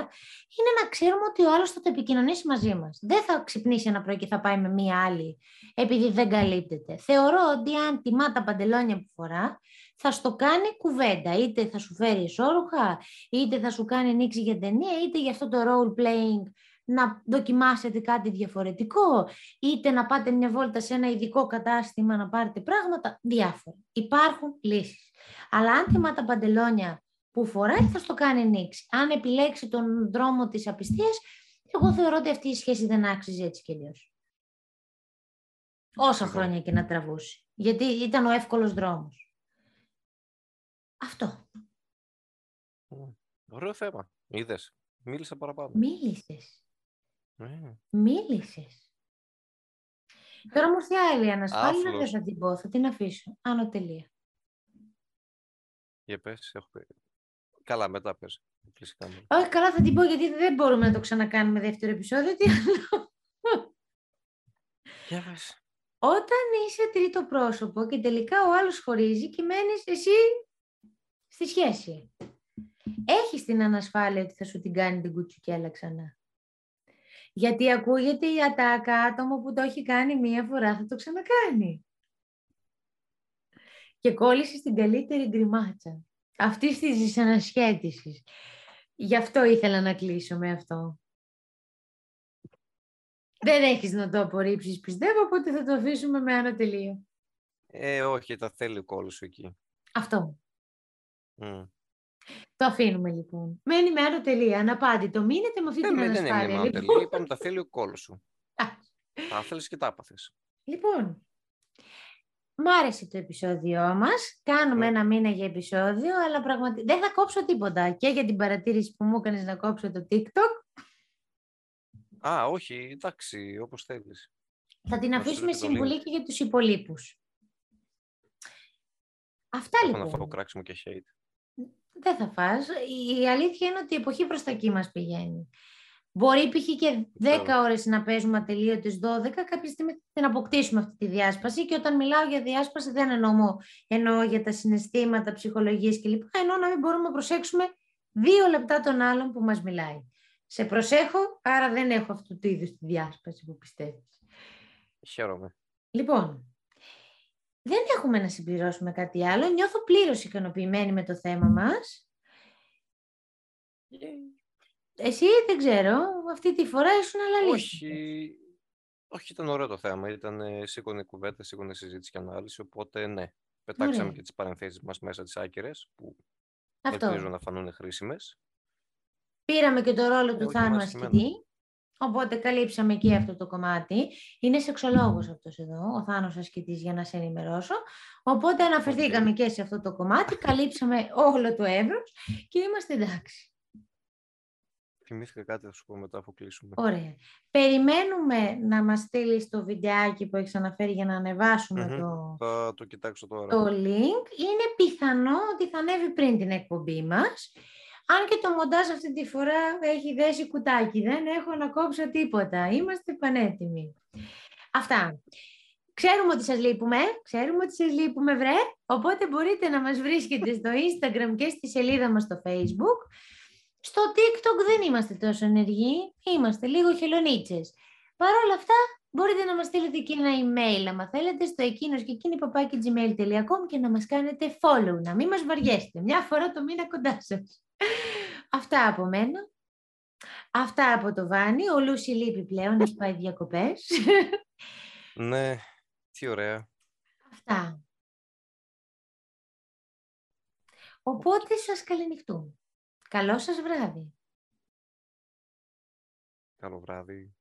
είναι να ξέρουμε ότι ο άλλος θα το επικοινωνήσει μαζί μας. Δεν θα ξυπνήσει ένα πρωί και θα πάει με μία άλλη επειδή δεν καλύπτεται. Θεωρώ ότι αν τιμά τα παντελόνια που φορά θα στο κάνει κουβέντα. Είτε θα σου φέρει εσώρουχα, είτε θα σου κάνει νήξη για ταινία, είτε για αυτό το role playing να δοκιμάσετε κάτι διαφορετικό, είτε να πάτε μια βόλτα σε ένα ειδικό κατάστημα να πάρετε πράγματα, διάφορα. Υπάρχουν λύσεις. Αλλά αν τιμά τα παντελόνια που φοράει, θα στο κάνει νήξη. Αν επιλέξει τον δρόμο της απιστίας, εγώ θεωρώ ότι αυτή η σχέση δεν άξιζε έτσι κι αλλιώς. Όσα χρόνια και να τραβούσει. Γιατί ήταν ο εύκολος δρόμος. Αυτό. Ωραίο θέμα. Είδες. Μίλησα παραπάνω. Μίλησες. Mm. Μίλησες. Τώρα μου έρθει άλλη ανασφάλεια, δεν θα την πω, θα την αφήσω. Άνω τελεία. Για πες, έχω... Καλά, μετά πες. Όχι, καλά θα την πω γιατί δεν μπορούμε να το ξανακάνουμε δεύτερο επεισόδιο. Τι άλλο. Για πες. Όταν είσαι τρίτο πρόσωπο και τελικά ο άλλος χωρίζει και μένεις εσύ στη σχέση. Έχεις την ανασφάλεια ότι θα σου την κάνει την κουτσουκέλα ξανά. Γιατί ακούγεται η ατάκα άτομο που το έχει κάνει μία φορά θα το ξανακάνει. Και κόλλησε στην καλύτερη γκριμάτσα. Αυτή της ανασχέτηση. Γι' αυτό ήθελα να κλείσω με αυτό. Δεν έχεις να το απορρίψεις, πιστεύω, οπότε θα το αφήσουμε με ένα τελείο. Ε, όχι, τα θέλει ο κόλλος σου εκεί. Αυτό. Το αφήνουμε λοιπόν. Μένει με άλλο τελεία. Αναπάντητο. Μείνετε με αυτή δεν, την δεν ανασφάλεια. Δεν είναι με τελεία. Είπαμε τα θέλει ο κόλλος σου. τα θέλεις και τα άπαθες. Λοιπόν, Μ' άρεσε το επεισόδιό μας. Κάνουμε ένα μήνα για επεισόδιο, αλλά πραγματικά δεν θα κόψω τίποτα. Και για την παρατήρηση που μου έκανες να κόψω το TikTok. Α, όχι, εντάξει, όπως θέλεις. Θα την αφήσουμε συμβουλή και για τους υπολείπους. Αυτά Έχω λοιπόν. να φάω κράξιμο και hate. Δεν θα φας. Η αλήθεια είναι ότι η εποχή προς τα εκεί μας πηγαίνει. Μπορεί π.χ. και 10 ώρες να παίζουμε ατελείωτες 12, κάποια στιγμή θα αποκτήσουμε αυτή τη διάσπαση και όταν μιλάω για διάσπαση δεν εννοώ, εννοώ για τα συναισθήματα, ψυχολογίες κλπ. Εννοώ να μην μπορούμε να προσέξουμε δύο λεπτά τον άλλον που μας μιλάει. Σε προσέχω, άρα δεν έχω αυτού του είδους τη διάσπαση που πιστεύεις. Χαίρομαι. Λοιπόν, δεν έχουμε να συμπληρώσουμε κάτι άλλο. Νιώθω πλήρως ικανοποιημένη με το θέμα μας. Εσύ δεν ξέρω, αυτή τη φορά ήσουν Όχι, όχι ήταν ωραίο το θέμα. Ήταν ε, σήκωνε κουβέντα, σήκωνε συζήτηση και ανάλυση, οπότε ναι. Πετάξαμε Ωραία. και τις παρενθέσεις μας μέσα τις άκυρες, που Αυτό. ελπίζω να φανούν χρήσιμες. Πήραμε και το ρόλο του Θάνου Ασκητή, οπότε καλύψαμε και αυτό το κομμάτι. Είναι σεξολόγος αυτός εδώ, ο Θάνος Ασκητής, για να σε ενημερώσω. Οπότε αναφερθήκαμε και σε αυτό το κομμάτι, καλύψαμε όλο το εύρος και είμαστε εντάξει. Θυμήθηκα κάτι, θα σου πω μετά αφού κλείσουμε. Ωραία. Περιμένουμε να μας στείλεις το βιντεάκι που έχεις αναφέρει για να ανεβασουμε το... Θα το κοιτάξω τώρα. Το link. Είναι πιθανό ότι θα ανέβει πριν την εκπομπή μας. Αν και το μοντάζ αυτή τη φορά έχει δέσει κουτάκι. Δεν έχω να κόψω τίποτα. Είμαστε πανέτοιμοι. Αυτά. Ξέρουμε ότι σας λείπουμε, ξέρουμε ότι σας λείπουμε βρε, οπότε μπορείτε να μας βρίσκετε στο Instagram και στη σελίδα μας στο Facebook. Στο TikTok δεν είμαστε τόσο ενεργοί, είμαστε λίγο χελονίτσες. Παρ' όλα αυτά, μπορείτε να μας στείλετε και ένα email, αν θέλετε, στο εκείνος και εκείνη gmail.com και να μας κάνετε follow, να μην μας βαριέστε. Μια φορά το μήνα κοντά σας. Αυτά από μένα. Αυτά από το Βάνι. Ο Λούση λείπει πλέον, έχει πάει διακοπές. Ναι, τι ωραία. Αυτά. Οπότε σας καληνυχτούμε. Καλό σας βράδυ. Καλό βράδυ.